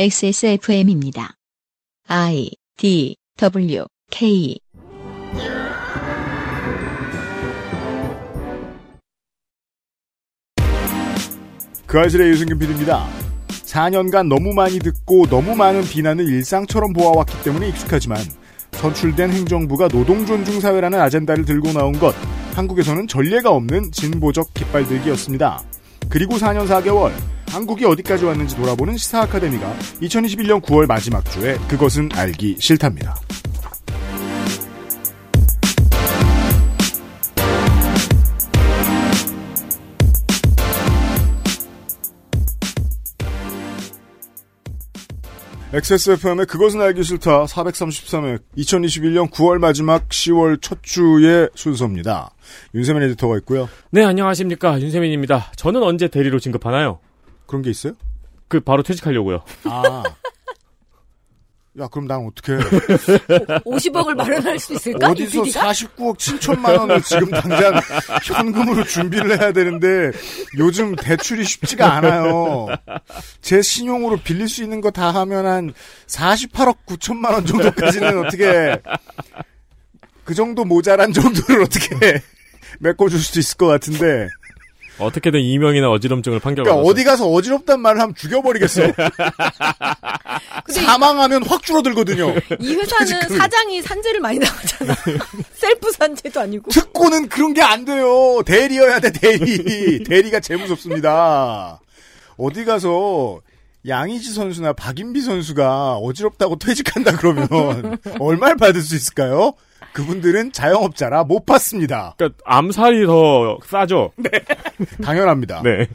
XSFM입니다. I D W K 그 아실의 유승균 PD입니다. 4년간 너무 많이 듣고 너무 많은 비난을 일상처럼 보아왔기 때문에 익숙하지만 선출된 행정부가 노동존중사회라는 아젠다를 들고 나온 것 한국에서는 전례가 없는 진보적 깃발들기였습니다. 그리고 4년 4개월 한국이 어디까지 왔는지 돌아보는 시사 아카데미가 2021년 9월 마지막 주에 그것은 알기 싫답니다. XSFM의 그것은 알기 싫다 433회 2021년 9월 마지막 10월 첫 주의 순서입니다. 윤세민 에디터가 있고요. 네, 안녕하십니까. 윤세민입니다. 저는 언제 대리로 진급하나요? 그런 게 있어요? 그, 바로 퇴직하려고요. 아. 야, 그럼 난 어떻게 50억을 마련할 수 있을까? 어디서 이 PD가? 49억 7천만 원을 지금 당장 현금으로 준비를 해야 되는데 요즘 대출이 쉽지가 않아요. 제 신용으로 빌릴 수 있는 거 다 하면 한 48억 9천만 원 정도까지는 어떻게 그 정도 모자란 정도를 어떻게 메꿔줄 수도 있을 것 같은데 어떻게든 이명이나 어지럼증을 판결받아서. 그러니까 어디 가서 어지럽단 말을 하면 죽여버리겠어. 사망하면 확 줄어들거든요. 이 회사는 사장이 산재를 많이 나가잖아. 셀프 산재도 아니고. 특고는 그런 게 안 돼요. 대리여야 돼, 대리. 대리가 제일 무섭습니다. 어디 가서 양희지 선수나 박인비 선수가 어지럽다고 퇴직한다 그러면 얼마를 받을 수 있을까요? 그분들은 자영업자라 못 받습니다. 그러니까 암살이 더 싸죠. 당연합니다. 네.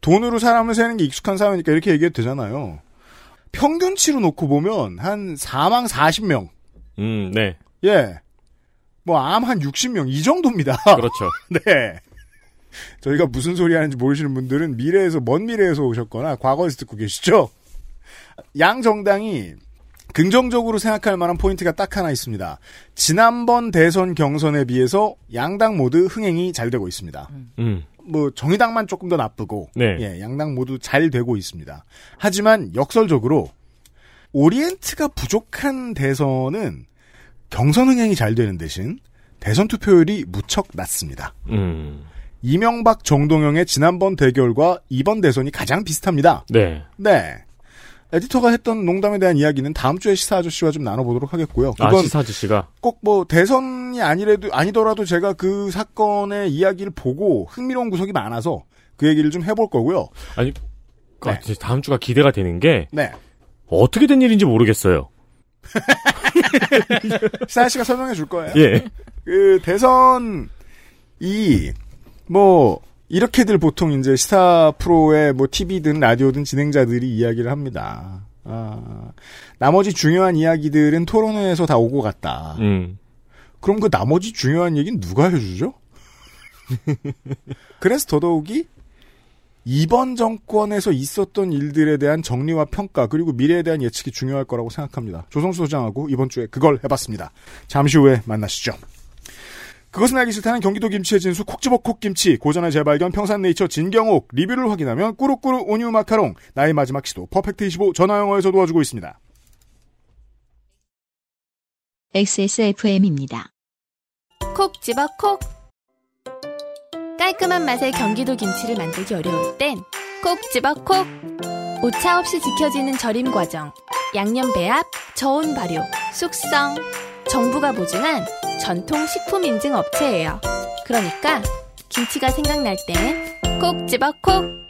돈으로 사람을 세는 게 익숙한 사회니까 이렇게 얘기해도 되잖아요. 평균치로 놓고 보면 한 4망 40명. 음, 네. 예. 뭐 암 한 60명 이 정도입니다. 그렇죠. 네. 저희가 무슨 소리 하는지 모르시는 분들은 미래에서, 먼 미래에서 오셨거나 과거에서 듣고 계시죠? 양 정당이 긍정적으로 생각할 만한 포인트가 딱 하나 있습니다. 지난번 대선 경선에 비해서 양당 모두 흥행이 잘 되고 있습니다. 음. 뭐 정의당만 조금 더 나쁘고 네. 예, 양당 모두 잘 되고 있습니다. 하지만 역설적으로 오리엔트가 부족한 대선은 경선 흥행이 잘 되는 대신 대선 투표율이 무척 낮습니다. 음. 이명박 정동영의 지난번 대결과 이번 대선이 가장 비슷합니다. 네. 네. 에디터가 했던 농담에 대한 이야기는 다음 주에 시사 아저씨와 좀 나눠보도록 하겠고요. 아, 시사 아저씨가. 꼭 뭐 대선이 아니래도 아니더라도 제가 그 사건의 이야기를 보고 흥미로운 구석이 많아서 그 얘기를 좀 해볼 거고요. 아니, 네. 아, 진짜 다음 주가 기대가 되는 게, 네. 어떻게 된 일인지 모르겠어요. 시사 씨가 설명해 줄 거예요. 예. 그 대선 이 뭐 이렇게들 보통 이제 시사 프로의 뭐 TV든 라디오든 진행자들이 이야기를 합니다. 아, 나머지 중요한 이야기들은 토론회에서 다 오고 갔다. 음. 그럼 그 나머지 중요한 얘기는 누가 해주죠? 그래서 더더욱이 이번 정권에서 있었던 일들에 대한 정리와 평가 그리고 미래에 대한 예측이 중요할 거라고 생각합니다. 조성수 소장하고 이번 주에 그걸 해봤습니다. 잠시 후에 만나시죠. 그것은 알기 싫다는 경기도 김치의 진수 콕집어 콕김치 고전의 재발견 평산네이처 진경옥 리뷰를 확인하면 꾸루꾸루 온유 마카롱 나의 마지막 시도 퍼펙트 25 전화영어에서 도와주고 있습니다. XSFM입니다. 콕 집어 콕 깔끔한 맛의 경기도 김치를 만들기 어려울 땐 콕 집어 콕 오차 없이 지켜지는 절임 과정 양념 배합 저온 발효 숙성 정부가 보증한 전통 식품 인증 업체예요. 그러니까 김치가 생각날 땐 콕 집어 콕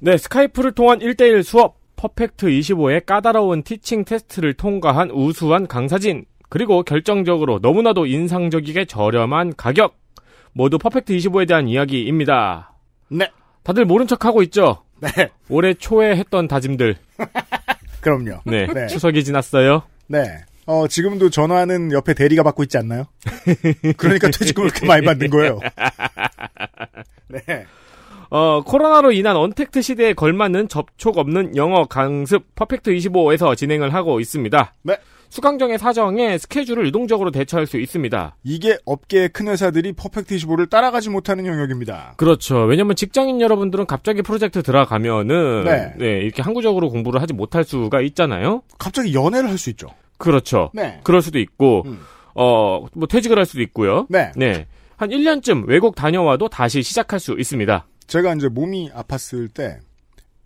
네, 스카이프를 통한 1대1 수업, 퍼펙트 25의 까다로운 티칭 테스트를 통과한 우수한 강사진, 그리고 결정적으로 너무나도 인상적이게 저렴한 가격, 모두 퍼펙트 25에 대한 이야기입니다. 네. 다들 모른 척 하고 있죠? 네. 올해 초에 했던 다짐들. 그럼요. 네. 네. 추석이 지났어요. 네. 어, 지금도 전화는 옆에 대리가 받고 있지 않나요? 그러니까 퇴직금을 그렇게 많이 받는 거예요. 네. 어, 코로나로 인한 언택트 시대에 걸맞는 접촉 없는 영어 강습 퍼펙트 25에서 진행을 하고 있습니다. 네. 수강정의 사정에 스케줄을 유동적으로 대처할 수 있습니다. 이게 업계의 큰 회사들이 퍼펙트 25를 따라가지 못하는 영역입니다. 그렇죠. 왜냐면 직장인 여러분들은 갑자기 프로젝트 들어가면은 네. 네, 이렇게 항구적으로 공부를 하지 못할 수가 있잖아요. 갑자기 연애를 할 수 있죠. 그렇죠. 네. 그럴 수도 있고 음. 어, 뭐 퇴직을 할 수도 있고요. 네. 네. 한 1년쯤 외국 다녀와도 다시 시작할 수 있습니다. 제가 이제 몸이 아팠을 때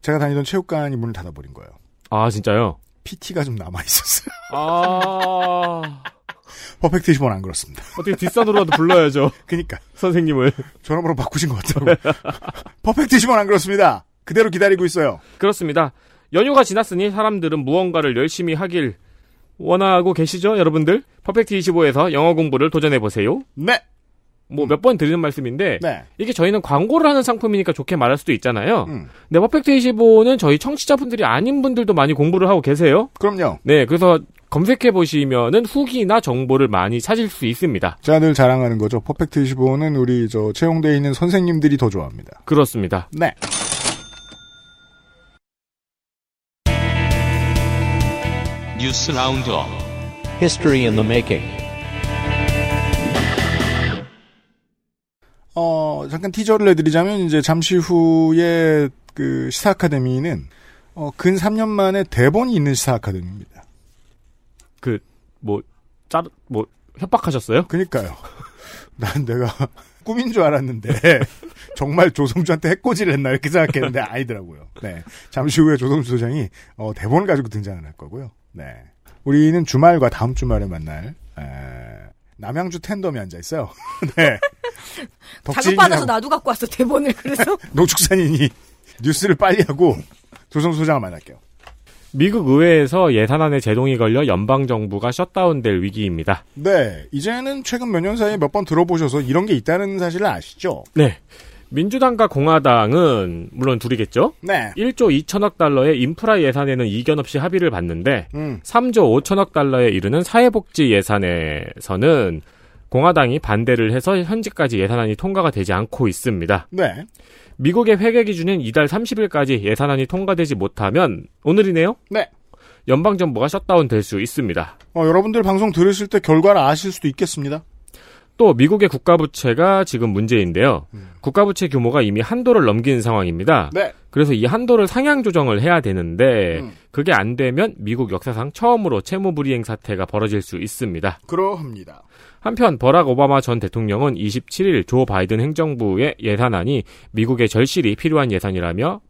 제가 다니던 체육관이 문을 닫아버린 거예요. 아, 진짜요? PT가 좀 남아 있었어요. 아. 퍼펙트 25는 안 그렇습니다. 어떻게 뒷산으로라도 불러야죠. 그니까 선생님을. 전화번호 바꾸신 것 같더라고요. 퍼펙트 25는 안 그렇습니다. 그대로 기다리고 있어요. 그렇습니다. 연휴가 지났으니 사람들은 무언가를 열심히 하길 원하고 계시죠, 여러분들? 퍼펙트 25에서 영어 공부를 도전해 보세요. 네. 뭐 몇 번 드리는 말씀인데 네. 이게 저희는 광고를 하는 상품이니까 좋게 말할 수도 있잖아요. 음. 근데 퍼펙트 25는 저희 청취자분들이 아닌 분들도 많이 공부를 하고 계세요. 그럼요. 네, 그래서 검색해 보시면은 후기나 정보를 많이 찾을 수 있습니다. 제가 늘 자랑하는 거죠. 퍼펙트 25는 우리 저 채용되어 있는 선생님들이 더 좋아합니다. 그렇습니다. 네. 뉴스 roundup History in the making. 어, 잠깐 티저를 내드리자면, 이제 잠시 후에 그 시사 아카데미는, 어, 근 3년 만에 대본이 있는 시사 아카데미입니다. 뭐 짜, 뭐 협박하셨어요? 그니까요. 난 내가 꿈인 줄 알았는데, 정말 조성주한테 해코지를 했나 이렇게 생각했는데 아니더라고요. 네. 잠시 후에 조성주 소장이, 어, 대본을 가지고 등장을 할 거고요. 네. 우리는 주말과 다음 주말에 만날, 에, 남양주 텐덤이 앉아 있어요. 네. 자극받아서 나도 갖고 왔어 대본을 그래서 노축산인이 뉴스를 빨리 하고 조성 소장을 만날게요. 미국 의회에서 예산안에 제동이 걸려 연방 정부가 셧다운될 위기입니다. 네, 이제는 최근 몇 년 사이에 몇 번 들어보셔서 이런 게 있다는 사실을 아시죠? 네. 민주당과 공화당은 물론 둘이겠죠. 네. 1조 2천억 달러의 인프라 예산에는 이견 없이 합의를 봤는데 음, 3조 5천억 달러에 이르는 사회복지 예산에서는 공화당이 반대를 해서 현재까지 예산안이 통과가 되지 않고 있습니다. 네. 미국의 회계 기준인 이달 30일까지 예산안이 통과되지 못하면 오늘이네요. 네. 연방 정부가 셧다운 될 수 있습니다. 어, 여러분들 방송 들으실 때 결과를 아실 수도 있겠습니다. 또 미국의 국가부채가 지금 문제인데요. 국가부채 규모가 이미 한도를 넘긴 상황입니다. 네. 그래서 이 한도를 상향 조정을 해야 되는데 음. 그게 안 되면 미국 역사상 처음으로 채무 불이행 사태가 벌어질 수 있습니다. 그러합니다. 한편 버락 오바마 전 대통령은 27일 조 바이든 행정부의 예산안이 미국의 절실히 필요한 예산이라며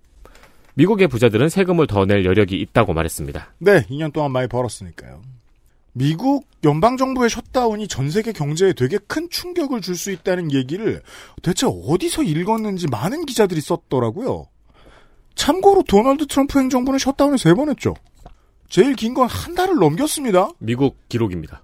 미국의 부자들은 세금을 더 낼 여력이 있다고 말했습니다. 네, 2년 동안 많이 벌었으니까요. 미국 연방정부의 셧다운이 전 세계 경제에 되게 큰 충격을 줄 수 있다는 얘기를 대체 어디서 읽었는지 많은 기자들이 썼더라고요. 참고로 도널드 트럼프 행정부는 셧다운을 세 번 했죠. 제일 긴 건 한 달을 넘겼습니다. 미국 기록입니다.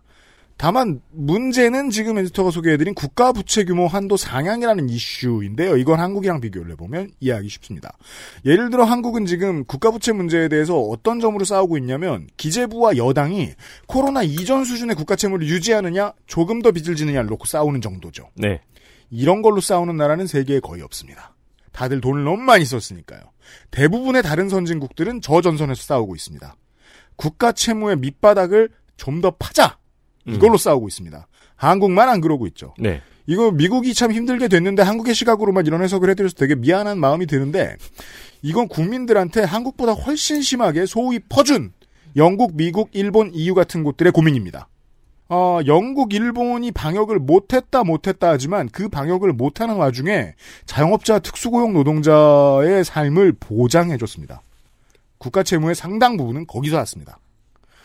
다만 문제는 지금 에디터가 소개해드린 국가 부채 규모 한도 상향이라는 이슈인데요. 이건 한국이랑 비교를 해보면 이해하기 쉽습니다. 예를 들어 한국은 지금 국가 부채 문제에 대해서 어떤 점으로 싸우고 있냐면 기재부와 여당이 코로나 이전 수준의 국가 채무를 유지하느냐 조금 더 빚을 지느냐를 놓고 싸우는 정도죠. 네. 이런 걸로 싸우는 나라는 세계에 거의 없습니다. 다들 돈을 너무 많이 썼으니까요. 대부분의 다른 선진국들은 저 전선에서 싸우고 있습니다. 국가 채무의 밑바닥을 좀 더 파자. 이걸로 싸우고 있습니다. 한국만 안 그러고 있죠. 네. 이거 미국이 참 힘들게 됐는데 한국의 시각으로만 이런 해석을 해드려서 되게 미안한 마음이 드는데 이건 국민들한테 한국보다 훨씬 심하게 소위 퍼준 영국, 미국, 일본, EU 같은 곳들의 고민입니다. 어, 영국, 일본이 방역을 못했다 못했다 하지만 그 방역을 못하는 와중에 자영업자 특수고용 노동자의 삶을 보장해줬습니다. 국가 채무의 상당 부분은 거기서 왔습니다.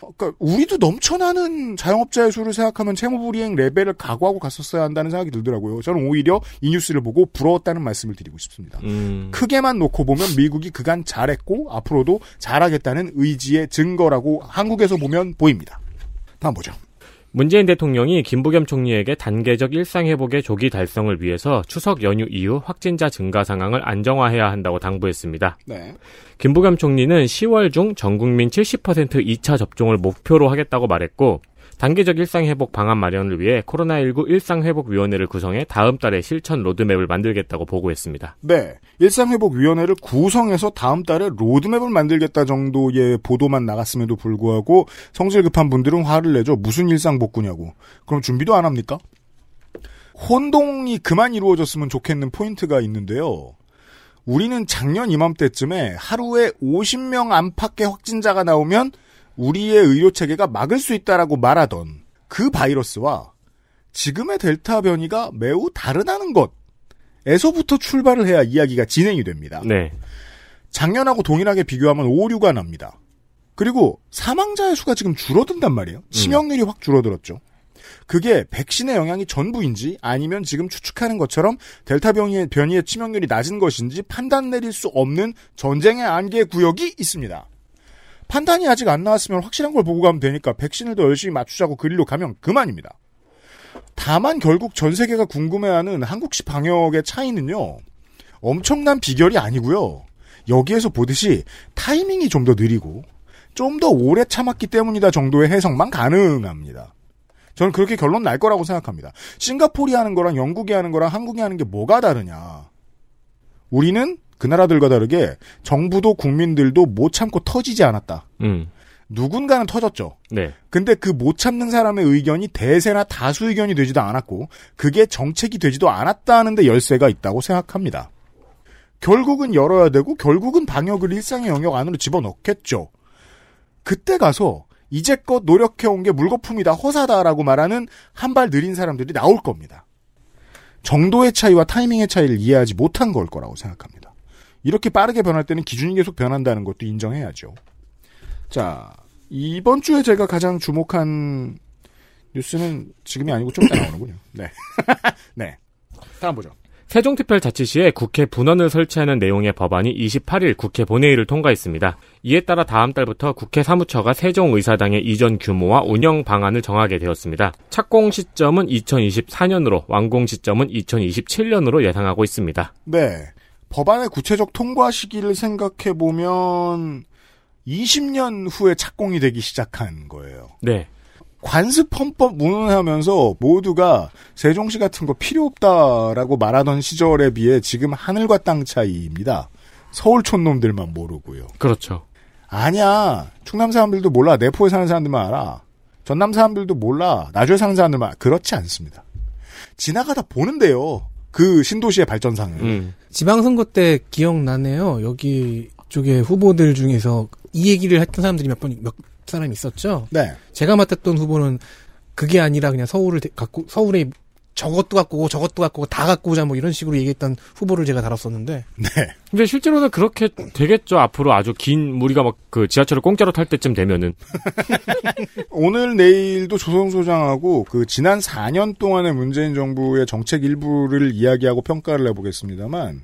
어, 그러니까 우리도 넘쳐나는 자영업자의 수를 생각하면 채무불이행 레벨을 각오하고 갔었어야 한다는 생각이 들더라고요. 저는 오히려 이 뉴스를 보고 부러웠다는 말씀을 드리고 싶습니다. 음, 크게만 놓고 보면 미국이 그간 잘했고 앞으로도 잘하겠다는 의지의 증거라고 한국에서 보면 보입니다. 다음 보죠. 문재인 대통령이 김부겸 총리에게 단계적 일상회복의 조기 달성을 위해서 추석 연휴 이후 확진자 증가 상황을 안정화해야 한다고 당부했습니다. 네. 김부겸 총리는 10월 중 전국민 70% 2차 접종을 목표로 하겠다고 말했고 단계적 일상회복 방안 마련을 위해 코로나19 일상회복위원회를 구성해 다음 달에 실천 로드맵을 만들겠다고 보고했습니다. 네. 일상회복위원회를 구성해서 다음 달에 로드맵을 만들겠다 정도의 보도만 나갔음에도 불구하고 성질 급한 분들은 화를 내죠. 무슨 일상복구냐고. 그럼 준비도 안 합니까? 혼동이 그만 이루어졌으면 좋겠는 포인트가 있는데요. 우리는 작년 이맘때쯤에 하루에 50명 안팎의 확진자가 나오면 우리의 의료 체계가 막을 수 있다라고 말하던 그 바이러스와 지금의 델타 변이가 매우 다르다는 것에서부터 출발을 해야 이야기가 진행이 됩니다. 네. 작년하고 동일하게 비교하면 오류가 납니다. 그리고 사망자의 수가 지금 줄어든단 말이에요. 치명률이 확 줄어들었죠. 그게 백신의 영향이 전부인지 아니면 지금 추측하는 것처럼 델타 변이의, 변이의 치명률이 낮은 것인지 판단 내릴 수 없는 전쟁의 안개 구역이 있습니다. 판단이 아직 안 나왔으면 확실한 걸 보고 가면 되니까 백신을 더 열심히 맞추자고 그리로 가면 그만입니다. 다만 결국 전 세계가 궁금해하는 한국식 방역의 차이는요. 엄청난 비결이 아니고요. 여기에서 보듯이 타이밍이 좀 더 느리고 좀 더 오래 참았기 때문이다 정도의 해석만 가능합니다. 저는 그렇게 결론 날 거라고 생각합니다. 싱가포르이 하는 거랑 영국이 하는 거랑 한국이 하는 게 뭐가 다르냐. 우리는 그 나라들과 다르게 정부도 국민들도 못 참고 터지지 않았다. 음. 누군가는 터졌죠. 네. 근데 그 못 참는 사람의 의견이 대세나 다수 의견이 되지도 않았고 그게 정책이 되지도 않았다는데 열쇠가 있다고 생각합니다. 결국은 열어야 되고 결국은 방역을 일상의 영역 안으로 집어넣겠죠. 그때 가서 이제껏 노력해온 게 물거품이다 허사다라고 말하는 한 발 느린 사람들이 나올 겁니다. 정도의 차이와 타이밍의 차이를 이해하지 못한 걸 거라고 생각합니다. 이렇게 빠르게 변할 때는 기준이 계속 변한다는 것도 인정해야죠. 자, 이번 주에 제가 가장 주목한 뉴스는 지금이 아니고 좀 이따 나오는군요. 네. 네. 다음 보죠. 세종특별자치시에 국회 분원을 설치하는 내용의 법안이 28일 국회 본회의를 통과했습니다. 이에 따라 다음 달부터 국회 사무처가 세종의사당의 이전 규모와 운영 방안을 정하게 되었습니다. 착공 시점은 2024년으로 완공 시점은 2027년으로 예상하고 있습니다. 네. 법안의 구체적 통과 시기를 생각해 보면 20년 후에 착공이 되기 시작한 거예요. 네. 관습 헌법 문헌하면서 모두가 세종시 같은 거 필요 없다라고 말하던 시절에 비해 지금 하늘과 땅 차이입니다. 서울 촌 놈들만 모르고요. 그렇죠. 아니야. 충남 사람들도 몰라. 내포에 사는 사람들만 알아. 전남 사람들도 몰라. 나주에 사는 사람들만. 그렇지 않습니다. 지나가다 보는데요. 그 신도시의 발전상을. 음. 지방선거 때 기억나네요. 여기 쪽에 후보들 중에서 이 얘기를 했던 사람들이 몇 번, 몇 사람 있었죠. 네. 제가 맡았던 후보는 그게 아니라 그냥 서울을 대- 갖고, 서울에 저것도 갖고 오고 저것도 갖고 오고 다 갖고 오자 뭐 이런 식으로 얘기했던 후보를 제가 다뤘었는데. 네. 근데 실제로는 그렇게 되겠죠. 앞으로 아주 긴 우리가 막 그 지하철을 공짜로 탈 때쯤 되면은 오늘 내일도 조성 소장하고 그 지난 4년 동안의 문재인 정부의 정책 일부를 이야기하고 평가를 해보겠습니다만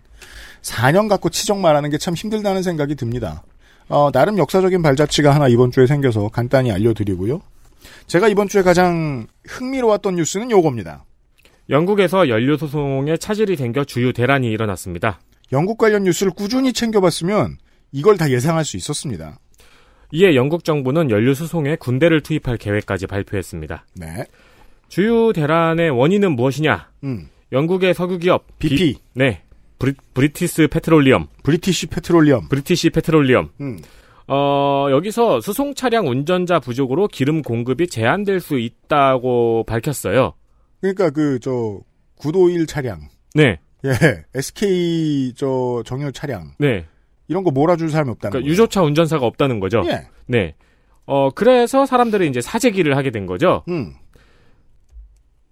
4년 갖고 치정 말하는 게 참 힘들다는 생각이 듭니다. 어, 나름 역사적인 발자취가 하나 이번 주에 생겨서 간단히 알려드리고요. 제가 이번 주에 가장 흥미로웠던 뉴스는 요겁니다. 영국에서 연료 소송에 차질이 생겨 주유 대란이 일어났습니다. 영국 관련 뉴스를 꾸준히 챙겨봤으면 이걸 다 예상할 수 있었습니다. 이에 영국 정부는 연료 수송에 군대를 투입할 계획까지 발표했습니다. 네. 주유 대란의 원인은 무엇이냐? 음. 영국의 석유 기업 BP. 네. 브리, British Petroleum, British Petroleum. British Petroleum. 음. 어, 여기서 수송 차량 운전자 부족으로 기름 공급이 제한될 수 있다고 밝혔어요. 그러니까 그저 구도일 차량, 네. 예, SK 저 정유 차량 네. 이런 거 몰아줄 사람이 없다는 그러니까 거예요. 유조차 운전사가 없다는 거죠. 예. 네. 어, 그래서 사람들이 이제 사재기를 하게 된 거죠. 음.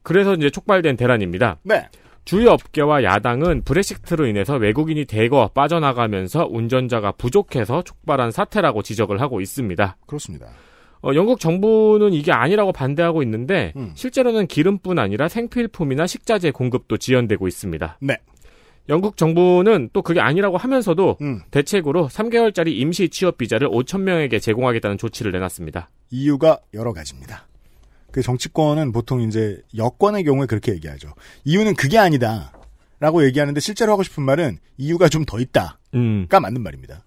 그래서 이제 촉발된 대란입니다. 네. 주요 업계와 야당은 브렉시트로 인해서 외국인이 대거 빠져나가면서 운전자가 부족해서 촉발한 사태라고 지적을 하고 있습니다. 그렇습니다. 어, 영국 정부는 이게 아니라고 반대하고 있는데 음. 실제로는 기름뿐 아니라 생필품이나 식자재 공급도 지연되고 있습니다. 네. 영국 정부는 또 그게 아니라고 하면서도 음. 대책으로 3개월짜리 임시 취업 비자를 5천 명에게 제공하겠다는 조치를 내놨습니다. 이유가 여러 가지입니다. 그 정치권은 보통 이제 여권의 경우에 그렇게 얘기하죠. 이유는 그게 아니다. 라고 얘기하는데 실제로 하고 싶은 말은 이유가 좀 더 있다. 음. 가 맞는 말입니다.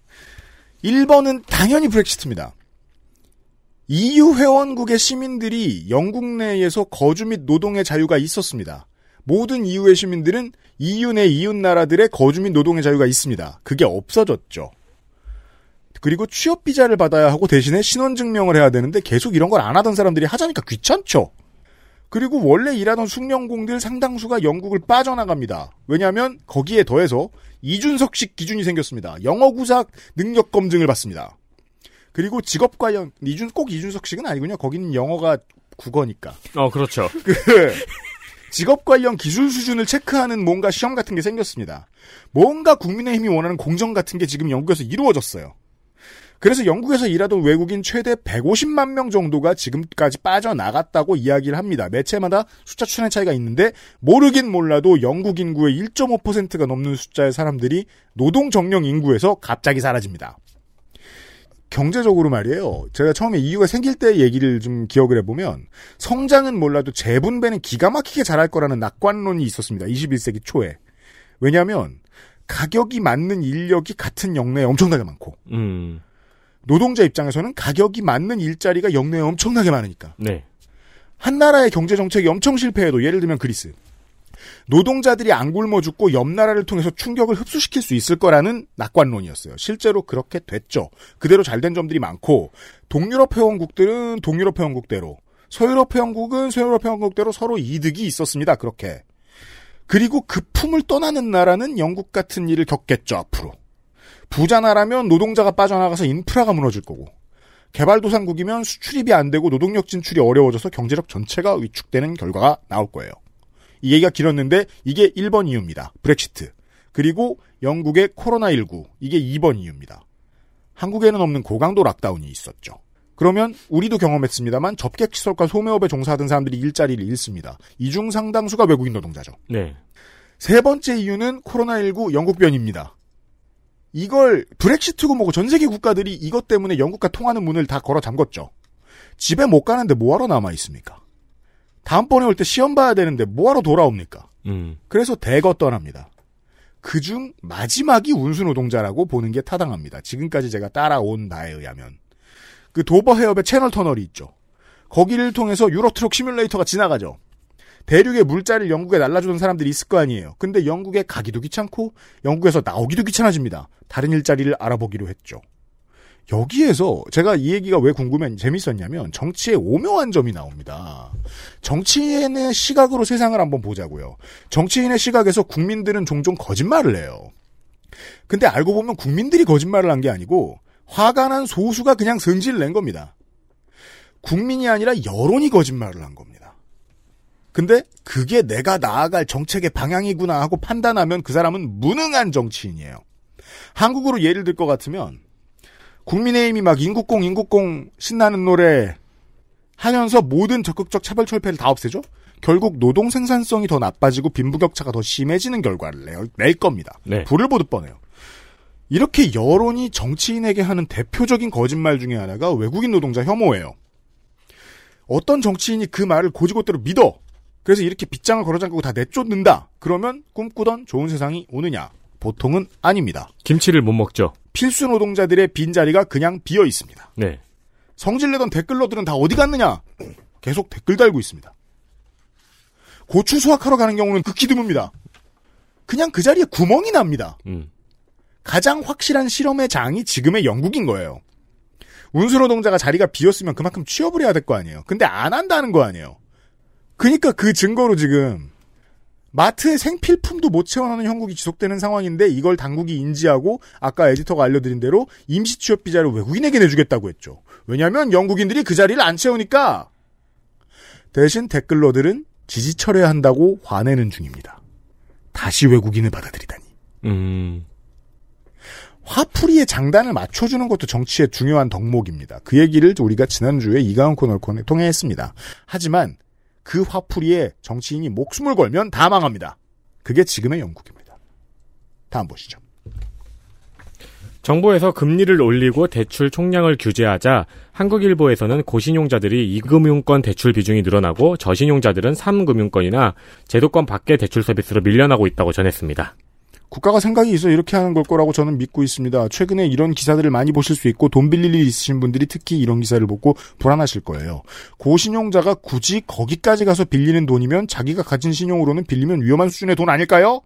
1번은 당연히 브렉시트입니다. EU 회원국의 시민들이 영국 내에서 거주 및 노동의 자유가 있었습니다. 모든 EU의 시민들은 EU 내 이웃 나라들의 거주 및 노동의 자유가 있습니다. 그게 없어졌죠. 그리고 취업 비자를 받아야 하고 대신에 신원 증명을 해야 되는데 계속 이런 걸 안 하던 사람들이 하자니까 귀찮죠. 그리고 원래 일하던 숙련공들 상당수가 영국을 빠져나갑니다. 왜냐하면 거기에 더해서 이준석식 기준이 생겼습니다. 영어 구사 능력 검증을 받습니다. 그리고 직업 관련 이준 꼭 이준석식은 아니군요. 거기는 영어가 국어니까. 어, 그렇죠. 그 직업 관련 기술 수준을 체크하는 뭔가 시험 같은 게 생겼습니다. 뭔가 국민의힘이 원하는 공정 같은 게 지금 영국에서 이루어졌어요. 그래서 영국에서 일하던 외국인 최대 150만 명 정도가 지금까지 빠져나갔다고 이야기를 합니다. 매체마다 숫자 추산의 차이가 있는데 모르긴 몰라도 영국 인구의 1.5%가 넘는 숫자의 사람들이 노동 정령 인구에서 갑자기 사라집니다. 경제적으로 말이에요. 제가 처음에 이유가 생길 때 얘기를 좀 기억을 해보면 성장은 몰라도 재분배는 기가 막히게 잘할 거라는 낙관론이 있었습니다. 21세기 초에. 왜냐하면 가격이 맞는 인력이 같은 영내에 엄청나게 많고 음, 노동자 입장에서는 가격이 맞는 일자리가 영내에 엄청나게 많으니까 네. 한 나라의 경제 정책이 엄청 실패해도 예를 들면 그리스 노동자들이 안 굶어 죽고 옆 나라를 통해서 충격을 흡수시킬 수 있을 거라는 낙관론이었어요. 실제로 그렇게 됐죠. 그대로 잘 된 점들이 많고 동유럽 회원국들은 동유럽 회원국대로 서유럽 회원국은 서유럽 회원국대로 서로 이득이 있었습니다. 그렇게 그리고 그 품을 떠나는 나라는 영국 같은 일을 겪겠죠. 앞으로 부자 나라면 노동자가 빠져나가서 인프라가 무너질 거고 개발도상국이면 수출입이 안 되고 노동력 진출이 어려워져서 경제력 전체가 위축되는 결과가 나올 거예요. 이 얘기가 길었는데 이게 1번 이유입니다. 브렉시트. 그리고 영국의 코로나19. 이게 2번 이유입니다. 한국에는 없는 고강도 락다운이 있었죠. 그러면 우리도 경험했습니다만 접객시설과 소매업에 종사하던 사람들이 일자리를 잃습니다. 이 중 상당수가 외국인 노동자죠. 네. 세 번째 이유는 코로나19 영국 변입니다. 이걸 브렉시트고 뭐고 전 세계 국가들이 이것 때문에 영국과 통하는 문을 다 걸어 잠궜죠. 집에 못 가는데 뭐하러 남아 있습니까? 다음번에 올 때 시험 봐야 되는데 뭐하러 돌아옵니까? 음, 그래서 대거 떠납니다. 그중 마지막이 운수노동자라고 보는 게 타당합니다. 지금까지 제가 따라온 바에 의하면. 그 도버 해협에 채널 터널이 있죠. 거기를 통해서 유로트럭 시뮬레이터가 지나가죠. 대륙의 물자를 영국에 날라주던 사람들이 있을 거 아니에요. 근데 영국에 가기도 귀찮고 영국에서 나오기도 귀찮아집니다. 다른 일자리를 알아보기로 했죠. 여기에서 제가 이 얘기가 왜 궁금해 재밌었냐면 정치의 오묘한 점이 나옵니다. 정치인의 시각으로 세상을 한번 보자고요. 정치인의 시각에서 국민들은 종종 거짓말을 해요. 근데 알고 보면 국민들이 거짓말을 한 게 아니고 화가 난 소수가 그냥 성질을 낸 겁니다. 국민이 아니라 여론이 거짓말을 한 겁니다. 근데 그게 내가 나아갈 정책의 방향이구나 하고 판단하면 그 사람은 무능한 정치인이에요. 한국으로 예를 들 것 같으면 국민의힘이 막 인국공 인국공 신나는 노래 하면서 모든 적극적 차별 철폐를 다 없애죠. 결국 노동 생산성이 더 나빠지고 빈부격차가 더 심해지는 결과를 낼, 낼 겁니다. 네. 불을 보듯 뻔해요. 이렇게 여론이 정치인에게 하는 대표적인 거짓말 중에 하나가 외국인 노동자 혐오예요. 어떤 정치인이 그 말을 고지고대로 믿어. 그래서 이렇게 빗장을 걸어잠그고 다 내쫓는다. 그러면 꿈꾸던 좋은 세상이 오느냐? 보통은 아닙니다. 김치를 못 먹죠. 필수 노동자들의 빈자리가 그냥 비어 있습니다. 네. 성질내던 댓글러들은 다 어디 갔느냐? 계속 댓글 달고 있습니다. 고추 수확하러 가는 경우는 극히 드뭅니다. 그냥 그 자리에 구멍이 납니다. 음, 가장 확실한 실험의 장이 지금의 영국인 거예요. 운수노동자가 자리가 비었으면 그만큼 취업을 해야 될 거 아니에요. 근데 안 한다는 거 아니에요. 그니까 그 증거로 지금 마트에 생필품도 못 채워넣는 형국이 지속되는 상황인데 이걸 당국이 인지하고 아까 에디터가 알려드린 대로 임시 취업 비자를 외국인에게 내주겠다고 했죠. 왜냐하면 영국인들이 그 자리를 안 채우니까 대신 댓글러들은 지지 철회야 한다고 화내는 중입니다. 다시 외국인을 받아들이다니. 음, 화풀이의 장단을 맞춰주는 것도 정치의 중요한 덕목입니다. 그 얘기를 우리가 지난주에 이가은 코너를 통해 했습니다. 하지만 그 화풀이에 정치인이 목숨을 걸면 다 망합니다. 그게 지금의 영국입니다. 다음 보시죠. 정부에서 금리를 올리고 대출 총량을 규제하자 한국일보에서는 고신용자들이 2금융권 대출 비중이 늘어나고 저신용자들은 3금융권이나 제도권 밖의 대출 서비스로 밀려나고 있다고 전했습니다. 국가가 생각이 있어 이렇게 하는 걸 거라고 저는 믿고 있습니다. 최근에 이런 기사들을 많이 보실 수 있고 돈 빌릴 일 있으신 분들이 특히 이런 기사를 보고 불안하실 거예요. 고신용자가 굳이 거기까지 가서 빌리는 돈이면 자기가 가진 신용으로는 빌리면 위험한 수준의 돈 아닐까요?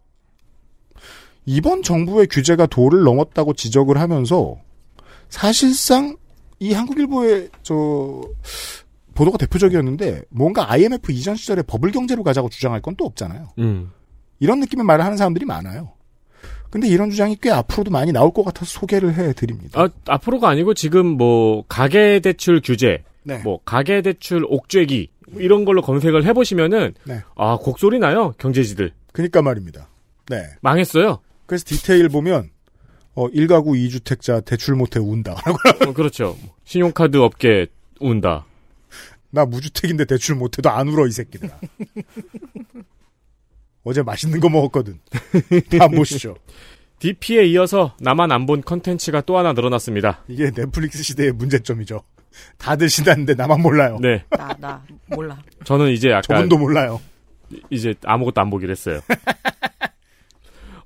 이번 정부의 규제가 도를 넘었다고 지적을 하면서 사실상 이 한국일보의 저 보도가 대표적이었는데 뭔가 IMF 이전 시절에 버블 경제로 가자고 주장할 건 또 없잖아요. 음. 이런 느낌의 말을 하는 사람들이 많아요. 근데 이런 주장이 꽤 앞으로도 많이 나올 것 같아서 소개를 해드립니다. 아, 앞으로가 아니고 지금 뭐 가계 대출 규제, 네. 뭐 가계 대출 옥죄기 뭐 이런 걸로 검색을 해보시면은 네. 아 곡소리 나요 경제지들 그니까 말입니다. 네. 망했어요. 그래서 디테일 보면 어 1가구 2주택자 대출 못해 운다. 어, 그렇죠. 신용카드 업계 운다. 나 무주택인데 대출 못해도 안 울어 이 새끼들아. 어제 맛있는 거 먹었거든. 다 보시죠. DP에 이어서 나만 안 본 컨텐츠가 또 하나 늘어났습니다. 이게 넷플릭스 시대의 문제점이죠. 다들 신났는데 나만 몰라요. 네, 나, 나, 몰라. 저는 이제 약간 저분도 몰라요. 이제 아무것도 안 보기로 했어요.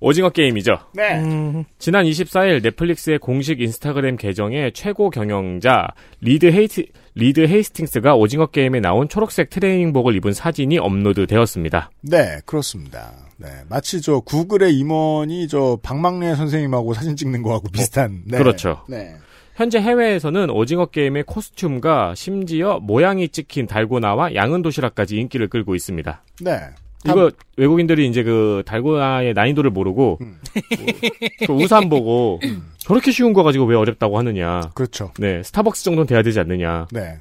오징어 게임이죠. 네. 음, 지난 24일 넷플릭스의 공식 인스타그램 계정에 최고 경영자 리드 헤이트 리드 헤이스팅스가 오징어 게임에 나온 초록색 트레이닝복을 입은 사진이 업로드되었습니다. 네, 그렇습니다. 네, 마치 저 구글의 임원이 저 박막례 선생님하고 사진 찍는 거하고 비슷한. 네. 그렇죠. 네. 현재 해외에서는 오징어 게임의 코스튬과 심지어 모양이 찍힌 달고나와 양은 도시락까지 인기를 끌고 있습니다. 네. 이거 외국인들이 이제 그 달고나의 난이도를 모르고 음. 그 우산 보고 저렇게 쉬운 거 가지고 왜 어렵다고 하느냐. 그렇죠. 네, 스타벅스 정도는 돼야 되지 않느냐. 네.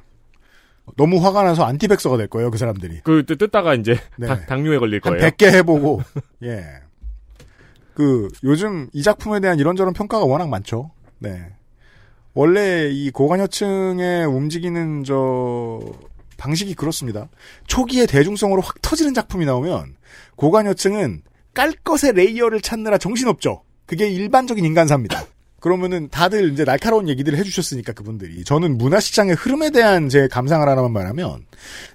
너무 화가 나서 안티백서가 될 거예요, 그 사람들이. 그 뜯- 뜯다가 이제 네. 당- 당뇨에 걸릴 한 거예요. 100개 해보고, 예. 그, 요즘 이 작품에 대한 이런저런 평가가 워낙 많죠. 네. 원래 이 고관여층에 움직이는 저, 방식이 그렇습니다. 초기에 대중성으로 확 터지는 작품이 나오면, 고관여층은 깔 것의 layer를 찾느라 정신없죠. 그게 일반적인 인간사입니다. 그러면은 다들 이제 날카로운 얘기들을 해주셨으니까 그분들이. 저는 문화시장의 흐름에 대한 제 감상을 하나만 말하면,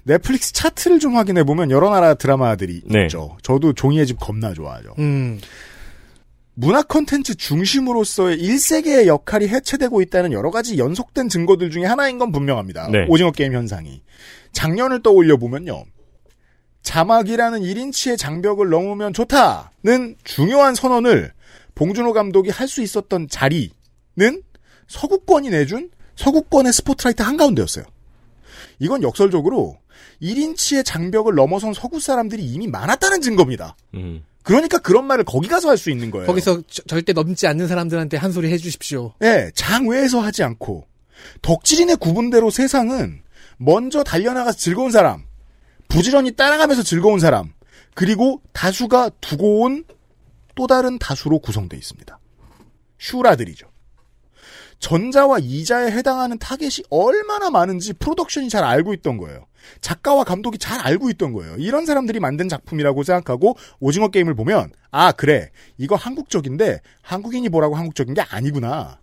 넷플릭스 차트를 좀 확인해 보면 여러 나라 드라마들이 네. 있죠. 저도 종이의 집 겁나 좋아하죠. 음, 문화 콘텐츠 중심으로서의 1세계의 역할이 해체되고 있다는 여러 가지 연속된 증거들 중에 하나인 건 분명합니다. 네. 오징어 게임 현상이. 작년을 떠올려 보면요. 자막이라는 1인치의 장벽을 넘으면 좋다는 중요한 선언을 봉준호 감독이 할 수 있었던 자리는 서구권이 내준 서구권의 스포트라이트 한가운데였어요. 이건 역설적으로 1인치의 장벽을 넘어선 서구 사람들이 이미 많았다는 증거입니다. 음. 그러니까 그런 말을 거기 가서 할 수 있는 거예요. 거기서 저- 절대 넘지 않는 사람들한테 한 소리 해주십시오. 예, 장외에서 하지 않고 덕질인의 구분대로 세상은 먼저 달려나가서 즐거운 사람, 부지런히 따라가면서 즐거운 사람, 그리고 다수가 두고 온 또 다른 다수로 구성되어 있습니다. 슈라들이죠. 전자와 이자에 해당하는 타겟이 얼마나 많은지 프로덕션이 잘 알고 있던 거예요. 작가와 감독이 잘 알고 있던 거예요. 이런 사람들이 만든 작품이라고 생각하고 오징어 게임을 보면 아 그래 이거 한국적인데 한국인이 보라고 한국적인 게 아니구나.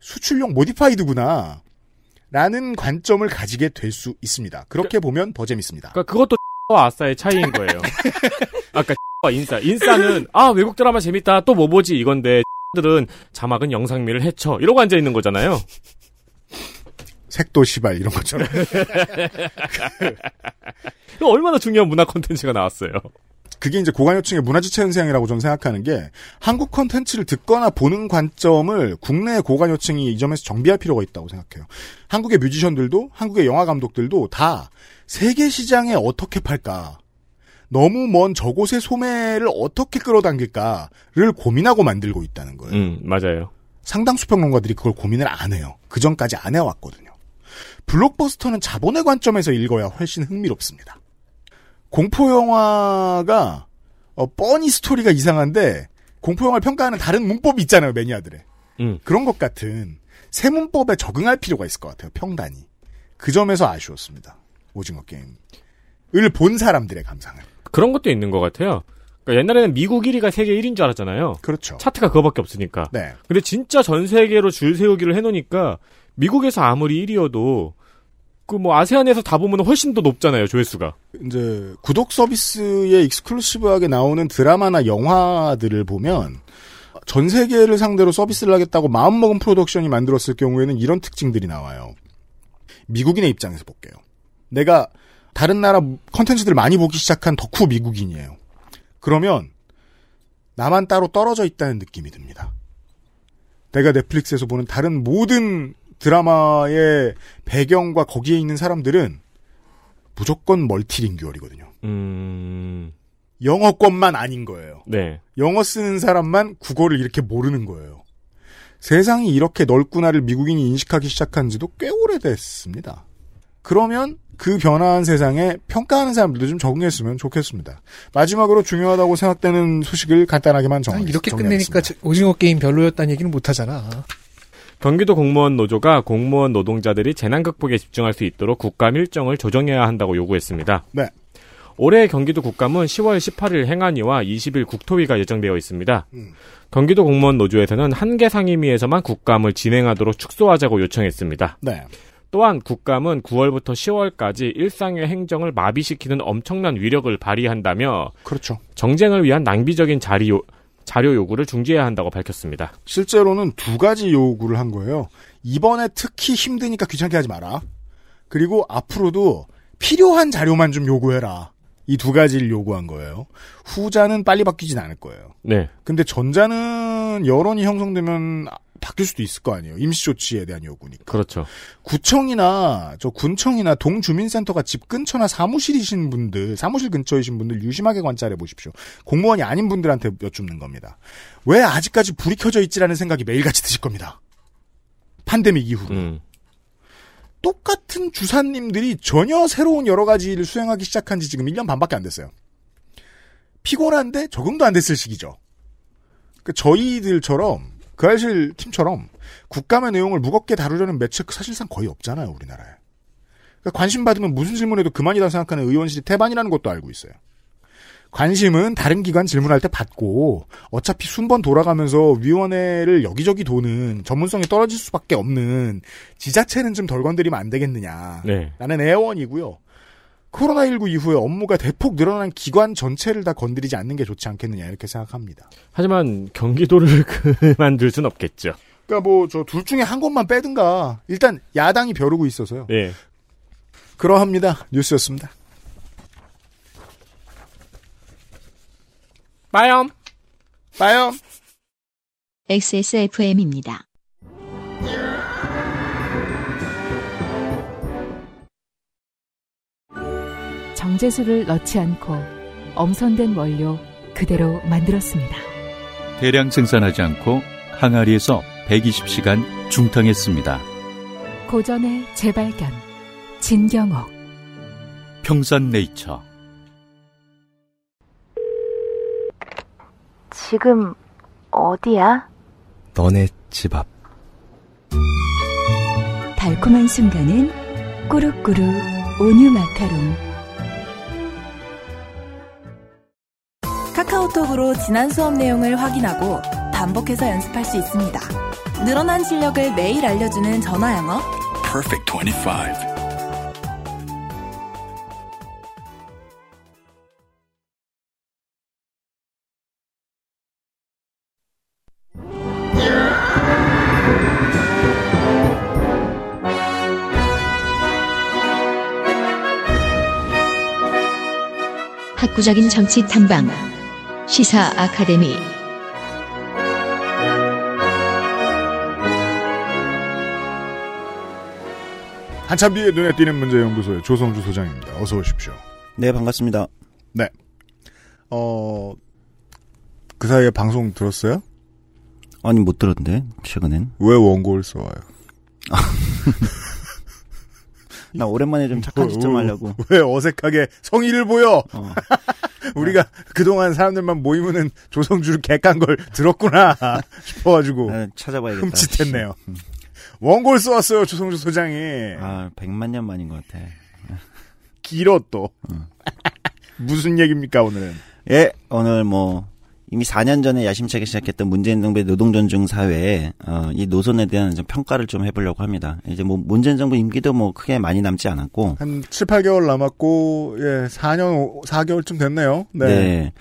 수출용 모디파이드구나. 라는 관점을 가지게 될 수 있습니다. 그렇게 보면 더 재밌습니다. 그러니까 그것도 와 아싸의 차이인 거예요. 아까 와 인싸. 인싸는 아 외국 드라마 재밌다. 또 뭐 보지 이건데 들은 자막은 영상미를 해쳐 이러고 앉아 있는 거잖아요. 색도 시발 이런 것처럼. 얼마나 중요한 문화 콘텐츠가 나왔어요. 그게 이제 고관여층의 문화지체 현상이라고 저는 생각하는 게 한국 콘텐츠를 듣거나 보는 관점을 국내 고관여층이 이 점에서 정비할 필요가 있다고 생각해요. 한국의 뮤지션들도 한국의 영화 감독들도 다 세계 시장에 어떻게 팔까 너무 먼 저곳의 소매를 어떻게 끌어당길까를 고민하고 만들고 있다는 거예요. 음 맞아요. 상당수 평론가들이 그걸 고민을 안 해요. 그 전까지 안 해왔거든요. 블록버스터는 자본의 관점에서 읽어야 훨씬 흥미롭습니다. 공포 영화가 어, 뻔히 스토리가 이상한데 공포 영화를 평가하는 다른 문법이 있잖아요, 매니아들의. 음. 그런 것 같은 새 문법에 적응할 필요가 있을 것 같아요, 평단이. 그 점에서 아쉬웠습니다. 오징어 게임 을 본 사람들의 감상을. 그런 것도 있는 것 같아요. 그러니까 옛날에는 미국 1위가 세계 1위인 줄 알았잖아요. 그렇죠. 차트가 그거밖에 없으니까. 네. 근데 진짜 전 세계로 줄 세우기를 해놓으니까 미국에서 아무리 1위여도 그 뭐 아세안에서 다 보면 훨씬 더 높잖아요 조회수가. 이제 구독 서비스에 익스클루시브하게 나오는 드라마나 영화들을 보면 전 세계를 상대로 서비스를 하겠다고 마음먹은 프로덕션이 만들었을 경우에는 이런 특징들이 나와요. 미국인의 입장에서 볼게요. 내가 다른 나라 컨텐츠들을 많이 보기 시작한 덕후 미국인이에요. 그러면 나만 따로 떨어져 있다는 느낌이 듭니다. 내가 넷플릭스에서 보는 다른 모든 드라마의 배경과 거기에 있는 사람들은 무조건 멀티링규얼이거든요. 음, 영어권만 아닌 거예요. 네. 영어 쓰는 사람만 국어를 이렇게 모르는 거예요. 세상이 이렇게 넓구나를 미국인이 인식하기 시작한 지도 꽤 오래됐습니다. 그러면 그 변화한 세상에 평가하는 사람들도 좀 적응했으면 좋겠습니다. 마지막으로 중요하다고 생각되는 소식을 간단하게만 정리 아니, 이렇게 끝내니까 저- 오징어 게임 별로였다는 얘기는 못 하잖아. 경기도 공무원 노조가 공무원 노동자들이 재난 극복에 집중할 수 있도록 국감 일정을 조정해야 한다고 요구했습니다. 네. 올해 경기도 국감은 10월 18일 행안위와 20일 국토위가 예정되어 있습니다. 음. 경기도 공무원 노조에서는 한 개 상임위에서만 국감을 진행하도록 축소하자고 요청했습니다. 네. 또한 국감은 9월부터 10월까지 일상의 행정을 마비시키는 엄청난 위력을 발휘한다며 그렇죠. 정쟁을 위한 낭비적인 자리 요- 자료 요구를 중지해야 한다고 밝혔습니다. 실제로는 두 가지 요구를 한 거예요. 이번에 특히 힘드니까 귀찮게 하지 마라. 그리고 앞으로도 필요한 자료만 좀 요구해라. 이 두 가지를 요구한 거예요. 후자는 빨리 바뀌진 않을 거예요. 네. 근데 전자는 여론이 형성되면 아- 바뀔 수도 있을 거 아니에요. 임시조치에 대한 요구니까. 그렇죠. 구청이나 저 군청이나 동주민센터가 집 근처나 사무실이신 분들, 사무실 근처이신 분들 유심하게 관찰해 보십시오. 공무원이 아닌 분들한테 여쭙는 겁니다. 왜 아직까지 불이 켜져 있지라는 생각이 매일같이 드실 겁니다. 팬데믹 이후로. 음. 똑같은 주사님들이 전혀 새로운 여러 가지 일을 수행하기 시작한 지 지금 1년 반밖에 안 됐어요. 피곤한데 적응도 안 됐을 시기죠. 그 저희들처럼 그 알실 팀처럼 국감의 내용을 무겁게 다루려는 매체 사실상 거의 없잖아요, 우리나라에. 그러니까 관심 받으면 무슨 질문해도 그만이다 생각하는 의원실이 태반이라는 것도 알고 있어요. 관심은 다른 기관 질문할 때 받고 어차피 순번 돌아가면서 위원회를 여기저기 도는 전문성이 떨어질 수밖에 없는 지자체는 좀 덜 건드리면 안 되겠느냐. 네. 라는 애원이고요. 코로나19 이후에 업무가 대폭 늘어난 기관 전체를 다 건드리지 않는 게 좋지 않겠느냐 이렇게 생각합니다. 하지만 경기도를 그만둘 순 없겠죠. 그러니까 뭐 저 둘 중에 한 곳만 빼든가 일단 야당이 벼르고 있어서요. 예. 그러합니다. 뉴스였습니다. 빠염. 빠염. XSFM입니다. 정제수를 넣지 않고 엄선된 원료 그대로 만들었습니다. 대량 생산하지 않고 항아리에서 120시간 중탕했습니다. 고전의 재발견 진경옥 평산네이처 지금 어디야? 너네 집 앞. 달콤한 순간은 꾸룩꾸룩 온유 마카롱. 카카오톡으로 지난 수업 내용을 확인하고 반복해서 연습할 수 있습니다. 늘어난 실력을 매일 알려주는 전화 영어. Perfect 25. 학구적인 정치 탐방 시사 아카데미 한참 뒤에 눈에 띄는 문제연구소의 조성주 소장입니다. 어서 오십시오. 네, 반갑습니다. 네. 어, 그 사이에 방송 들었어요? 아니, 못 들었는데, 최근엔. 왜 원고를 써와요? 나 오랜만에 좀 착한 짓좀 하려고. 왜 어색하게 성의를 보여? 우리가 그동안 사람들만 모이면은 조성주를 개깐 걸 들었구나 싶어가지고 아, 찾아봐야겠다. 흠칫했네요. 원고를 써왔어요 조성주 소장이. 아, 100만 년 만인 것 같아. 길어 또. 무슨 얘기입니까 오늘은? 예, 오늘 뭐 이미 4년 전에 야심차게 시작했던 문재인 정부의 노동 존중 사회에 어, 이 노선에 대한 좀 평가를 좀 해보려고 합니다. 이제 뭐 문재인 정부 임기도 뭐 크게 많이 남지 않았고 한 7, 8개월 남았고 예, 4년 4개월쯤 됐네요. 네. 네.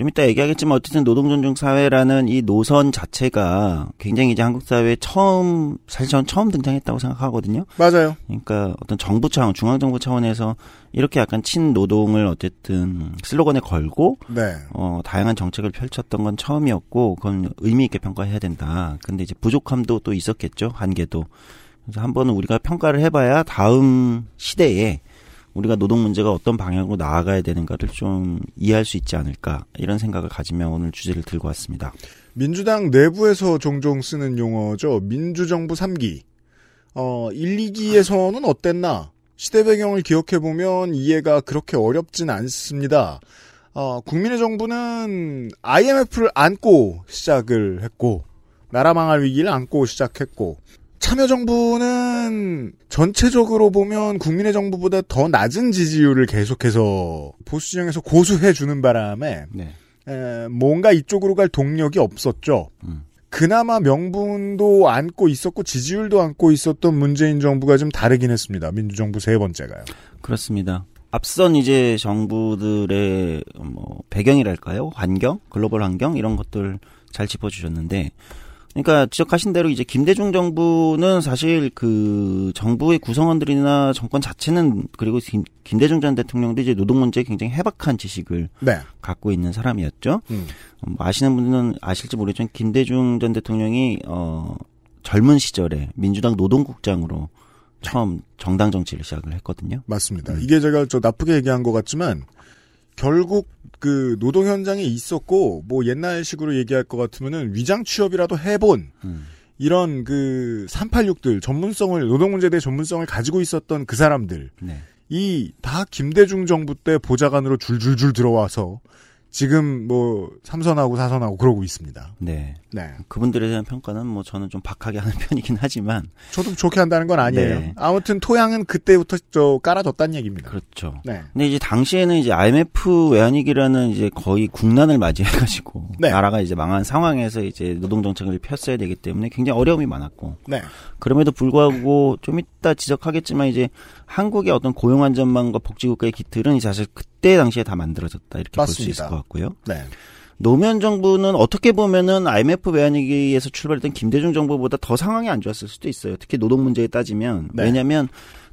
좀 이따 얘기하겠지만 어쨌든 노동 존중 사회라는 이 노선 자체가 굉장히 이제 한국 사회에 처음 사실 저는 처음 등장했다고 생각하거든요. 맞아요. 그러니까 어떤 정부 차원, 중앙 정부 차원에서 이렇게 약간 친노동을 어쨌든 슬로건에 걸고 네. 어 다양한 정책을 펼쳤던 건 처음이었고 그건 의미 있게 평가해야 된다. 근데 이제 부족함도 또 있었겠죠. 한계도. 그래서 한 번은 우리가 평가를 해봐야 다음 시대에 우리가 노동 문제가 어떤 방향으로 나아가야 되는가를 좀 이해할 수 있지 않을까 이런 생각을 가지며 오늘 주제를 들고 왔습니다. 민주당 내부에서 종종 쓰는 용어죠. 민주정부 3기. 어, 1, 2기에서는 어땠나? 시대 배경을 기억해보면 이해가 그렇게 어렵진 않습니다. 어, 국민의 정부는 IMF를 안고 시작을 했고, 나라 망할 위기를 안고 시작했고, 참여정부는 전체적으로 보면 국민의 정부보다 더 낮은 지지율을 계속해서 보수진영에서 고수해주는 바람에 네. 에, 뭔가 이쪽으로 갈 동력이 없었죠. 그나마 명분도 안고 있었고 지지율도 안고 있었던 문재인 정부가 좀 다르긴 했습니다. 민주정부 세 번째가요. 그렇습니다. 앞선 이제 정부들의 뭐 배경이랄까요? 환경, 글로벌 환경 이런 것들 잘 짚어주셨는데, 그러니까 지적하신 대로 이제 김대중 정부는 사실 그 정부의 구성원들이나 정권 자체는 그리고 김, 김대중 전 대통령도 이제 노동 문제에 굉장히 해박한 지식을 네. 갖고 있는 사람이었죠. 음. 뭐 아시는 분들은 아실지 모르지만 김대중 전 대통령이 어 젊은 시절에 민주당 노동국장으로 처음 정당 정치를 시작을 했거든요. 맞습니다. 이게 제가 저 나쁘게 얘기한 것 같지만 결국 그 노동 현장에 있었고 뭐 옛날식으로 얘기할 것 같으면은 위장 취업이라도 해본 이런 그 386들 전문성을 노동 문제에 대해 전문성을 가지고 있었던 그 사람들 네. 이다 김대중 정부 때 보좌관으로 줄줄줄 들어와서 지금 뭐 삼선하고 사선하고 그러고 있습니다. 네. 네. 그분들에 대한 평가는 뭐 저는 좀 박하게 하는 편이긴 하지만 저도 좋게 한다는 건 아니에요. 네. 아무튼 토양은 그때부터 저 깔아뒀다는 얘기입니다. 그렇죠. 네. 근데 이제 당시에는 이제 IMF 외환위기라는 이제 거의 국난을 맞이해가지고 네. 나라가 이제 망한 상황에서 이제 노동 정책을 폈어야 되기 때문에 굉장히 어려움이 많았고 네. 그럼에도 불구하고 좀 이따 지적하겠지만 이제 한국의 어떤 고용 안전망과 복지국가의 기틀은 사실 그때 당시에 다 만들어졌다 이렇게 볼 수. 있을 것 같고요. 네. 노무현 정부는 어떻게 보면은 IMF 외환위기에서 출발했던 김대중 정부보다 더 상황이 안 좋았을 수도 있어요. 특히 노동 문제에 따지면 네. 왜냐하면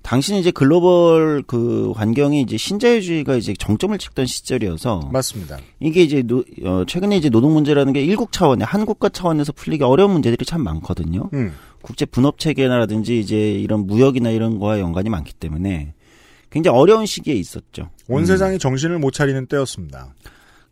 당시는 이제 글로벌 그 환경이 이제 신자유주의가 이제 정점을 찍던 시절이어서 맞습니다. 이게 이제 노, 어, 최근에 이제 노동 문제라는 게 일국 차원의 한국가 차원에서 풀리기 어려운 문제들이 참 많거든요. 음. 국제 분업 체계라든지 이제 이런 무역이나 이런 거와 연관이 많기 때문에 굉장히 어려운 시기에 있었죠. 온 음. 세상이 정신을 못 차리는 때였습니다.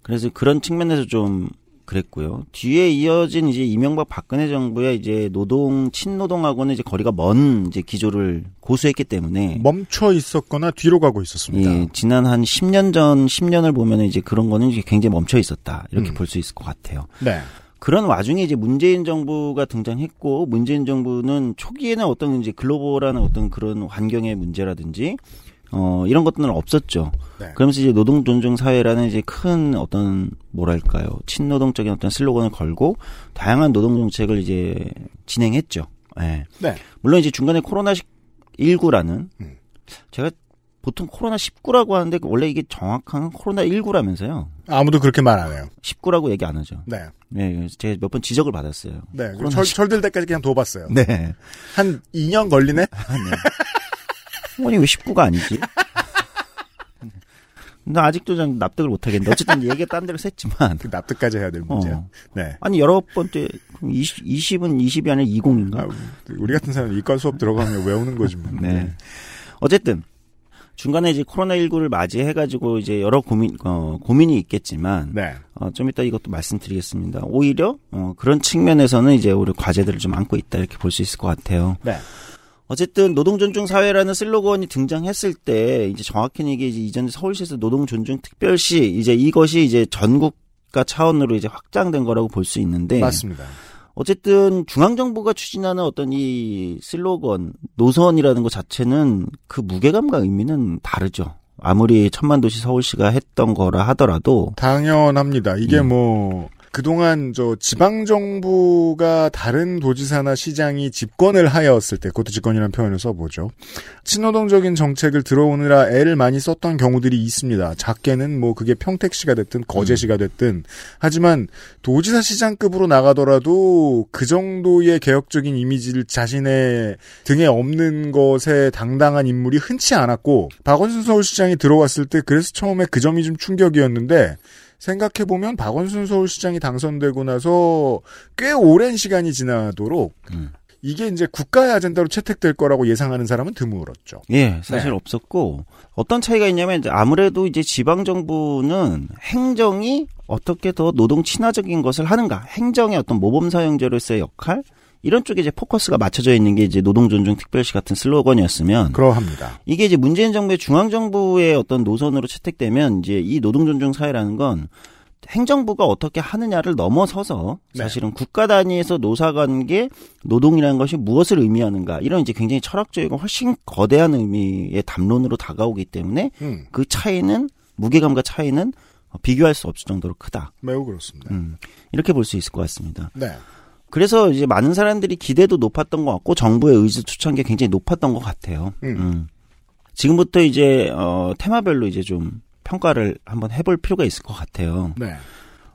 그래서 그런 측면에서 좀 그랬고요. 뒤에 이어진 이제 이명박 박근혜 정부의 이제 노동 친노동하고는 이제 거리가 먼 이제 기조를 고수했기 때문에 멈춰 있었거나 뒤로 가고 있었습니다. 예, 지난 한 10년 전 10년을 보면 이제 그런 거는 이제 굉장히 멈춰 있었다 이렇게 음. 볼수 있을 것 같아요. 네. 그런 와중에 이제 문재인 정부가 등장했고 문재인 정부는 초기에는 어떤 이제 글로벌한 어떤 그런 환경의 문제라든지 어 이런 것들은 없었죠. 네. 그러면서 이제 노동 존중 사회라는 이제 큰 어떤 뭐랄까요 친노동적인 어떤 슬로건을 걸고 다양한 노동 정책을 이제 진행했죠. 예. 네. 물론 이제 중간에 코로나 19라는 음. 제가 보통 코로나 19라고 하는데 원래 이게 정확한 코로나 19라면서요. 아무도 그렇게 말 안 해요. 19라고 얘기 안 하죠. 네. 네, 제가 몇 번 지적을 받았어요. 네. 철, 19. 철들 때까지 그냥 둬봤어요. 네. 한 2년 걸리네? 아니 왜 19가 아니지? 나 아직도 좀 납득을 못 하겠는데 어쨌든 얘기가 딴 데로 샜지만 그 납득까지 해야 될 문제야. 어. 네. 아니 여러 번째 20, 20은 20이 아니라 20인가? 아, 우리 같은 사람은 이과 수업 들어가면 외우는 거지 뭐. 네. 어쨌든 중간에 이제 코로나 19를 맞이해 가지고 이제 여러 고민, 어, 고민이 있겠지만, 네. 어, 좀 이따 이것도 말씀드리겠습니다. 오히려, 어, 그런 측면에서는 이제 우리 과제들을 좀 안고 있다 이렇게 볼 수 있을 것 같아요. 네. 어쨌든 노동 존중 사회라는 슬로건이 등장했을 때 이제 정확히는 이게 이제 이전 서울시에서 노동 존중 특별시 이제 이것이 이제 전국가 차원으로 이제 확장된 거라고 볼 수 있는데 맞습니다. 어쨌든 중앙정부가 추진하는 어떤 이 슬로건, 노선이라는 것 자체는 그 무게감과 의미는 다르죠. 아무리 천만 도시 서울시가 했던 거라 하더라도 당연합니다. 이게 뭐 그동안 저 지방 정부가 다른 도지사나 시장이 집권을 하였을 때 그것도 집권이라는 표현을 써보죠. 친노동적인 정책을 들어오느라 애를 많이 썼던 경우들이 있습니다. 작게는 뭐 그게 평택시가 됐든 거제시가 됐든 하지만 도지사 시장급으로 나가더라도 그 정도의 개혁적인 이미지를 자신의 등에 없는 것에 당당한 인물이 흔치 않았고 박원순 서울시장이 들어왔을 때 그래서 처음에 그 점이 좀 충격이었는데 생각해보면 박원순 서울시장이 당선되고 나서 꽤 오랜 시간이 지나도록 이게 이제 국가의 아젠다로 채택될 거라고 예상하는 사람은 드물었죠. 예, 사실 네. 없었고 어떤 차이가 있냐면 아무래도 이제 지방 정부는 행정이 어떻게 더 노동 친화적인 것을 하는가, 행정의 어떤 모범 사용자로서의 역할 이런 쪽에 이제 포커스가 맞춰져 있는 게 이제 노동 존중 특별시 같은 슬로건이었으면 그러합니다. 이게 이제 문재인 정부의 중앙 정부의 어떤 노선으로 채택되면 이제 이 노동 존중 사회라는 건 행정부가 어떻게 하느냐를 넘어서서 네. 사실은 국가 단위에서 노사 관계 노동이라는 것이 무엇을 의미하는가 이런 이제 굉장히 철학적이고 훨씬 거대한 의미의 담론으로 다가오기 때문에 음, 그 차이는 무게감과 차이는 비교할 수 없을 정도로 크다. 매우 그렇습니다. 음, 이렇게 볼 수 있을 것 같습니다. 네. 그래서 이제 많은 사람들이 기대도 높았던 것 같고 정부의 의지 투창이 굉장히 높았던 것 같아요. 음. 음. 지금부터 이제 어 테마별로 이제 좀 평가를 한번 해볼 필요가 있을 것 같아요. 네.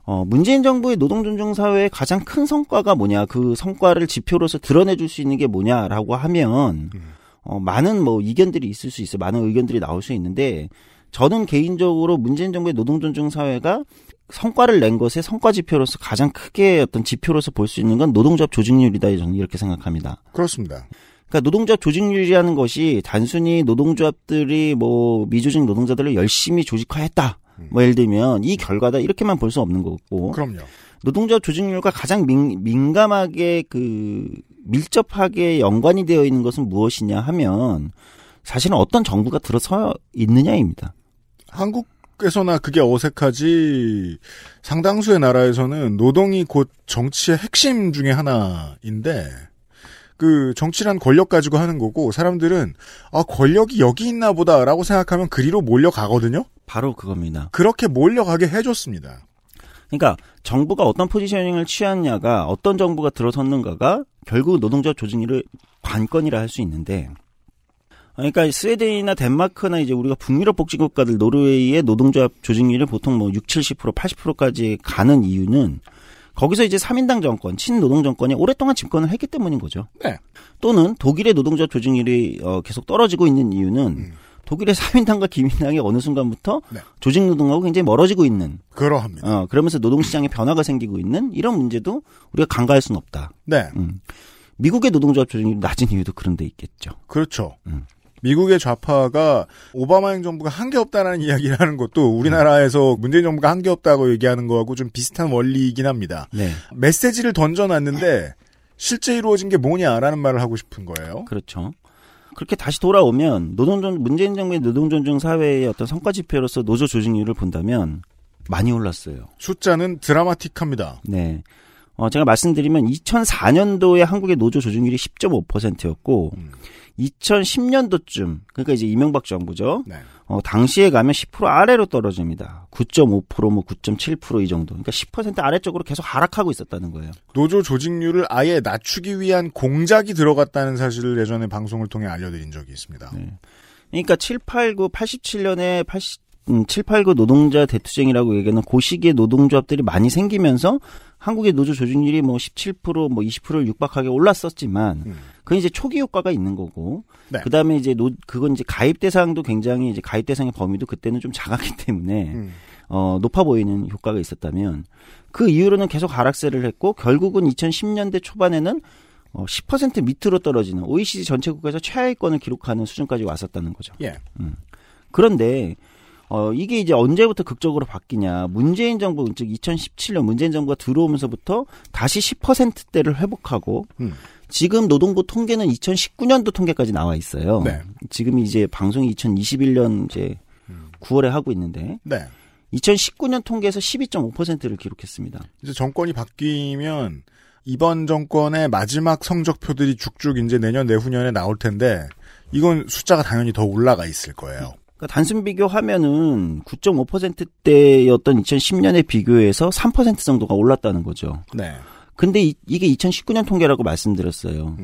어 문재인 정부의 노동 존중 사회의 가장 큰 성과가 뭐냐, 그 성과를 지표로서 드러내줄 수 있는 게 뭐냐라고 하면 어 많은 뭐 이견들이 있을 수 있어, 요 많은 의견들이 나올 수 있는데 저는 개인적으로 문재인 정부의 노동 존중 사회가 성과를 낸 것의 성과 지표로서 가장 크게 어떤 지표로서 볼 수 있는 건 노동조합 조직률이다 저는 이렇게 생각합니다. 그렇습니다. 그러니까 노동조합 조직률이라는 것이 단순히 노동조합들이 뭐 미조직 노동자들을 열심히 조직화했다. 뭐 예를 들면 이 결과다 이렇게만 볼 수 없는 거고. 그럼요. 노동조합 조직률과 가장 민, 민감하게 그 밀접하게 연관이 되어 있는 것은 무엇이냐 하면 사실은 어떤 정부가 들어서 있느냐입니다. 한국 에서나 그게 어색하지 상당수의 나라에서는 노동이 곧 정치의 핵심 중에 하나인데 그 정치란 권력 가지고 하는 거고 사람들은 아 권력이 여기 있나 보다라고 생각하면 그리로 몰려가거든요. 바로 그겁니다. 그렇게 몰려가게 해줬습니다. 그러니까 정부가 어떤 포지셔닝을 취하느냐가 어떤 정부가 들어섰는가가 결국 노동조합 조직률의 관건이라 할 수 있는데 그러니까 스웨덴이나 덴마크나 이제 우리가 북유럽 복지 국가들 노르웨이의 노동조합 조직률이 보통 뭐 6, 70%, 80%까지 가는 이유는 거기서 이제 3인당 정권, 친노동 정권이 오랫동안 집권을 했기 때문인 거죠. 네. 또는 독일의 노동조합 조직률이 어, 계속 떨어지고 있는 이유는 독일의 3인당과 기민당이 어느 순간부터 네. 조직 노동하고 굉장히 멀어지고 있는 그러합니다. 어, 그러면서 노동 시장에 변화가 생기고 있는 이런 문제도 우리가 간과할 수는 없다. 네. 음. 미국의 노동조합 조직률이 낮은 이유도 그런 데 있겠죠. 그렇죠. 음. 미국의 좌파가 오바마 행정부가 한 게 없다라는 이야기를 하는 것도 우리나라에서 문재인 정부가 한 게 없다고 얘기하는 거하고 좀 비슷한 원리이긴 합니다. 네. 메시지를 던져놨는데 실제 이루어진 게 뭐냐라는 말을 하고 싶은 거예요. 그렇죠. 그렇게 다시 돌아오면 노동존 문재인 정부의 노동존중 사회의 어떤 성과 지표로서 노조 조직률을 본다면 많이 올랐어요. 숫자는 드라마틱합니다. 네. 어, 제가 말씀드리면 2004년도에 한국의 노조 조직률이 10.5%였고 음. 2010년도쯤 그러니까 이제 이명박 정부죠. 네. 어, 당시에 가면 10% 아래로 떨어집니다. 9.5%뭐 9.7%이 정도. 그러니까 10% 아래쪽으로 계속 하락하고 있었다는 거예요. 노조 조직률을 아예 낮추기 위한 공작이 들어갔다는 사실을 예전에 방송을 통해 알려드린 적이 있습니다. 네. 그러니까 7, 8, 9, 87년에 80, 음, 7, 8, 9 노동자 대투쟁이라고 얘기하는 그 시기에 노동조합들이 많이 생기면서 한국의 노조 조직률이 뭐 17%, 뭐 20%를 육박하게 올랐었지만, 그건 이제 초기 효과가 있는 거고, 네. 그 다음에 이제 노, 그건 이제 가입 대상도 굉장히 이제 가입 대상의 범위도 그때는 좀 작았기 때문에, 음. 어, 높아 보이는 효과가 있었다면, 그 이후로는 계속 하락세를 했고, 결국은 2010년대 초반에는 어, 10% 밑으로 떨어지는 OECD 전체 국가에서 최하위권을 기록하는 수준까지 왔었다는 거죠. 예. 음. 그런데 어 이게 이제 언제부터 극적으로 바뀌냐? 문재인 정부 즉 2017년 문재인 정부가 들어오면서부터 다시 10%대를 회복하고 음. 지금 노동부 통계는 2019년도 통계까지 나와 있어요. 네. 지금 이제 방송이 2021년 이제 9월에 하고 있는데 네. 2019년 통계에서 12.5%를 기록했습니다. 이제 정권이 바뀌면 이번 정권의 마지막 성적표들이 쭉쭉 이제 내년 내후년에 나올 텐데 이건 숫자가 당연히 더 올라가 있을 거예요. 그러니까 단순 비교하면은 9.5%대였던 2010년에 비교해서 3% 정도가 올랐다는 거죠. 네. 근데 이, 게 2019년 통계라고 말씀드렸어요.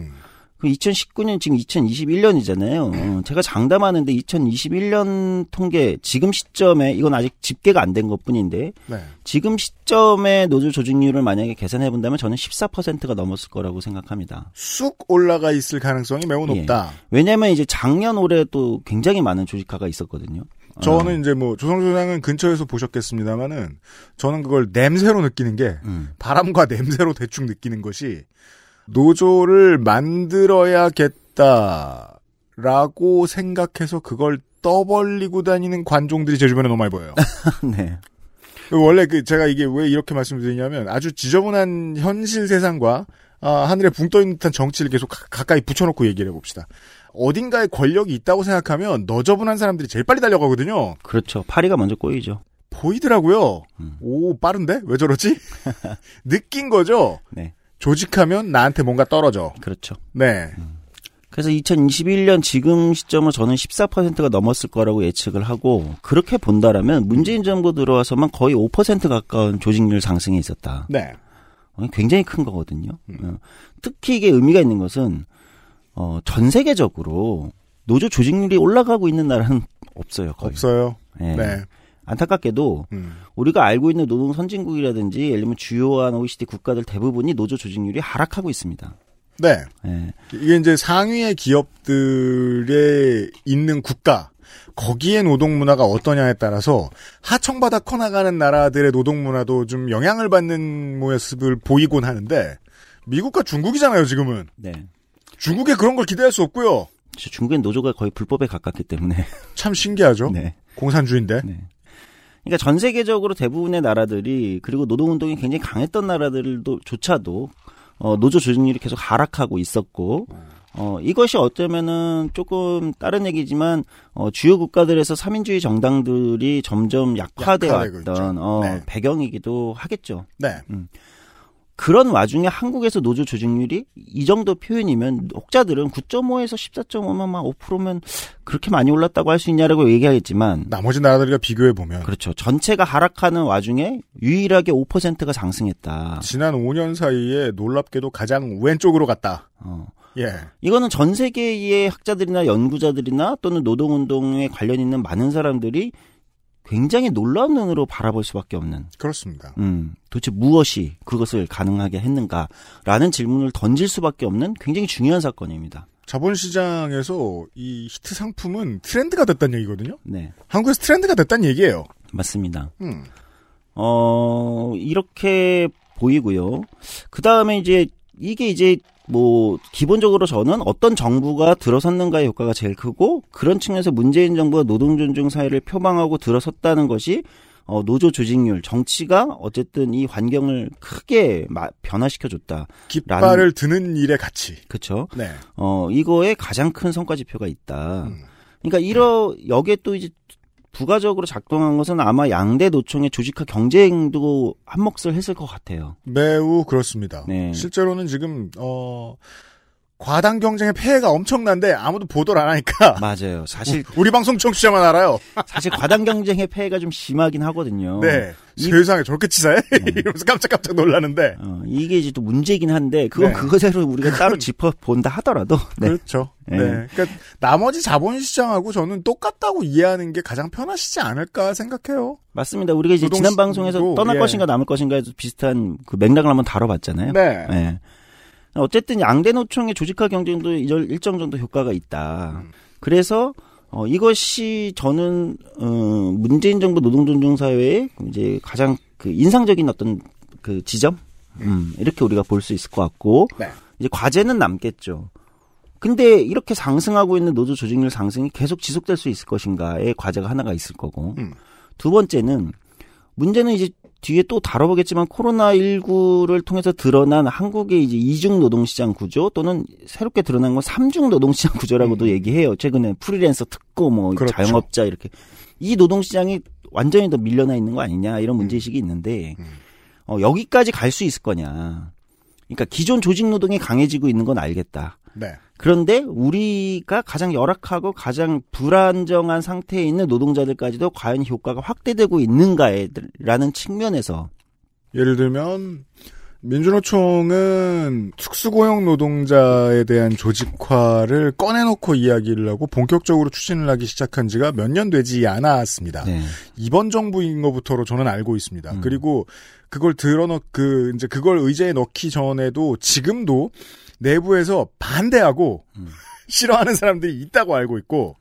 그 2019년 지금 2021년이잖아요. 제가 장담하는데 2021년 통계 지금 시점에 이건 아직 집계가 안 된 것뿐인데 네. 지금 시점에 노조 조직률을 만약에 계산해 본다면 저는 14%가 넘었을 거라고 생각합니다. 쑥 올라가 있을 가능성이 매우 높다. 예. 왜냐하면 이제 작년 올해 또 굉장히 많은 조직화가 있었거든요. 저는 이제 뭐 조성조 장은 근처에서 보셨겠습니다만은 저는 그걸 냄새로 느끼는 게 음. 바람과 냄새로 대충 느끼는 것이 노조를 만들어야겠다라고 생각해서 그걸 떠벌리고 다니는 관종들이 제 주변에 너무 많이 보여요. 네. 원래 그 제가 이게 왜 이렇게 말씀드리냐면 아주 지저분한 현실 세상과 아, 하늘에 붕 떠 있는 듯한 정치를 계속 가, 가까이 붙여놓고 얘기를 해봅시다. 어딘가에 권력이 있다고 생각하면 너저분한 사람들이 제일 빨리 달려가거든요. 그렇죠. 파리가 먼저 꼬이죠. 보이더라고요. 오 빠른데 왜 저러지? 느낀 거죠. 네. 조직하면 나한테 뭔가 떨어져. 그렇죠. 네. 그래서 2021년 지금 시점은 저는 14%가 넘었을 거라고 예측을 하고 그렇게 본다라면 문재인 정부 들어와서만 거의 5% 가까운 조직률 상승이 있었다. 네. 어, 굉장히 큰 거거든요. 어, 특히 이게 의미가 있는 것은 어, 전 세계적으로 노조 조직률이 올라가고 있는 나라는 없어요. 거의. 없어요. 예. 네. 안타깝게도 음. 우리가 알고 있는 노동 선진국이라든지 예를 들면 주요한 OECD 국가들 대부분이 노조 조직률이 하락하고 있습니다. 네. 예. 이게 이제 상위의 기업들에 있는 국가, 거기에 노동 문화가 어떠냐에 따라서 하청받아 커나가는 나라들의 노동 문화도 좀 영향을 받는 모습을 보이곤 하는데 미국과 중국이잖아요, 지금은. 네. 중국에 그런 걸 기대할 수 없고요. 저 중국엔 노조가 거의 불법에 가깝기 때문에 참 신기하죠. 네. 공산주의인데. 그러니까 전 세계적으로 대부분의 나라들이 그리고 노동운동이 굉장히 강했던 나라들도 조차도 어, 노조 조직률이 계속 하락하고 있었고 어, 이것이 어쩌면은 조금 다른 얘기지만 어, 주요 국가들에서 삼인주의 정당들이 점점 약화되어 왔던. 어, 네. 배경이기도 하겠죠. 네. 그런 와중에 한국에서 노조 조직률이 이 정도 표현이면 혹자들은 9.5에서 14.5면 막 5%면 그렇게 많이 올랐다고 할 수 있냐라고 얘기하겠지만 나머지 나라들과 비교해 보면 그렇죠. 전체가 하락하는 와중에 유일하게 5%가 상승했다. 지난 5년 사이에 놀랍게도 가장 왼쪽으로 갔다. 어. 예. 이거는 전 세계의 학자들이나 연구자들이나 또는 노동운동에 관련 있는 많은 사람들이 굉장히 놀라운 눈으로 바라볼 수밖에 없는. 그렇습니다. 음, 도대체 무엇이 그것을 가능하게 했는가라는 질문을 던질 수밖에 없는 굉장히 중요한 사건입니다. 자본시장에서 이 히트 상품은 트렌드가 됐다는 얘기거든요. 네, 한국에서 트렌드가 됐다는 얘기예요. 맞습니다. 음. 어, 이렇게 보이고요. 그 다음에 이제 이게 이제 뭐 기본적으로 저는 어떤 정부가 들어섰는가의 효과가 제일 크고 그런 측면에서 문재인 정부가 노동 존중 사회를 표방하고 들어섰다는 것이 어, 노조 조직률 정치가 어쨌든 이 환경을 크게 마- 변화시켜 줬다. 깃발을 드는 일의 가치. 그렇죠. 네. 어, 이거에 가장 큰 성과 지표가 있다. 그러니까 이러 여기에 또 이제 부가적으로 작동한 것은 아마 양대 노총의 조직화 경쟁도 한몫을 했을 것 같아요. 매우 그렇습니다. 네. 실제로는 지금 어 과당 경쟁의 폐해가 엄청난데 아무도 보도를 안 하니까 맞아요. 사실 우 리 방송 청취자만 알아요. 사실 과당 경쟁의 폐해가 좀 심하긴 하거든요. 네. 이- 세상에 저렇게 치사해? 이러면서 깜짝깜짝 놀라는데. 어, 이게 이제 또 문제긴 한데 그건 네. 그것대로 우리가 따로 짚어 본다 하더라도 네. 그렇죠. 네. 네. 그러니까 나머지 자본시장하고 저는 똑같다고 이해하는 게 가장 편하시지 않을까 생각해요. 맞습니다. 우리가 이제 지난 시- 방송에서 도, 떠날 예. 것인가 남을 것인가에서 비슷한 그 맥락을 한번 다뤄봤잖아요. 네. 예. 어쨌든 양대 노총의 조직화 경쟁도 일정 정도 효과가 있다. 음. 그래서 어, 이것이 저는 어, 문재인 정부 노동존중사회의 이제 가장 그 인상적인 어떤 그 지점, 음, 이렇게 우리가 볼 수 있을 것 같고 네. 이제 과제는 남겠죠. 근데 이렇게 상승하고 있는 노조 조직률 상승이 계속 지속될 수 있을 것인가의 과제가 하나가 있을 거고 음. 두 번째는 문제는 이제 뒤에 또 다뤄보겠지만 코로나19를 통해서 드러난 한국의 이제 이중 노동시장 구조 또는 새롭게 드러난 건 삼중 노동시장 구조라고도 얘기해요. 최근에 프리랜서 특고 뭐 음. 그렇죠. 자영업자 이렇게 이 노동시장이 완전히 더 밀려나 있는 거 아니냐 이런 문제의식이 있는데 음. 어, 여기까지 갈 수 있을 거냐. 그러니까 기존 조직 노동이 강해지고 있는 건 알겠다. 네. 그런데 우리가 가장 열악하고 가장 불안정한 상태에 있는 노동자들까지도 과연 효과가 확대되고 있는가라는 측면에서 예를 들면 민주노총은 특수고용 노동자에 대한 조직화를 꺼내놓고 이야기를 하고 본격적으로 추진을 하기 시작한 지가 몇 년 되지 않았습니다. 네. 이번 정부인 것부터로 저는 알고 있습니다. 음. 그리고 그걸 들어넣 그 이제 그걸 의제에 넣기 전에도 지금도 내부에서 반대하고 음. 싫어하는 사람들이 있다고 알고 있고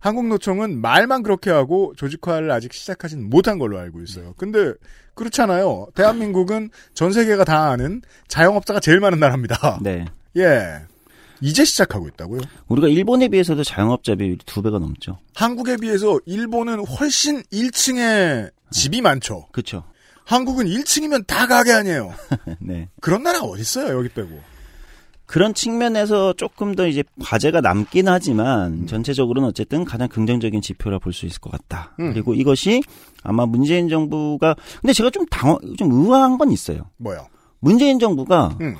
한국노총은 말만 그렇게 하고 조직화를 아직 시작하진 못한 걸로 알고 있어요. 근데 그렇잖아요. 대한민국은 전 세계가 다 아는 자영업자가 제일 많은 나라입니다. 네. 예. 이제 시작하고 있다고요. 우리가 일본에 비해서도 자영업자 비율이 두 배가 넘죠. 한국에 비해서 일본은 훨씬 1층에 집이 많죠. 그렇죠. 한국은 1층이면 다 가게 아니에요. 네. 그런 나라 어디 있어요? 여기 빼고. 그런 측면에서 조금 더 이제 과제가 남긴 하지만 음. 전체적으로는 어쨌든 가장 긍정적인 지표라 볼 수 있을 것 같다. 음. 그리고 이것이 아마 문재인 정부가 근데 제가 좀 당황 좀 의아한 건 있어요. 뭐요? 문재인 정부가 음.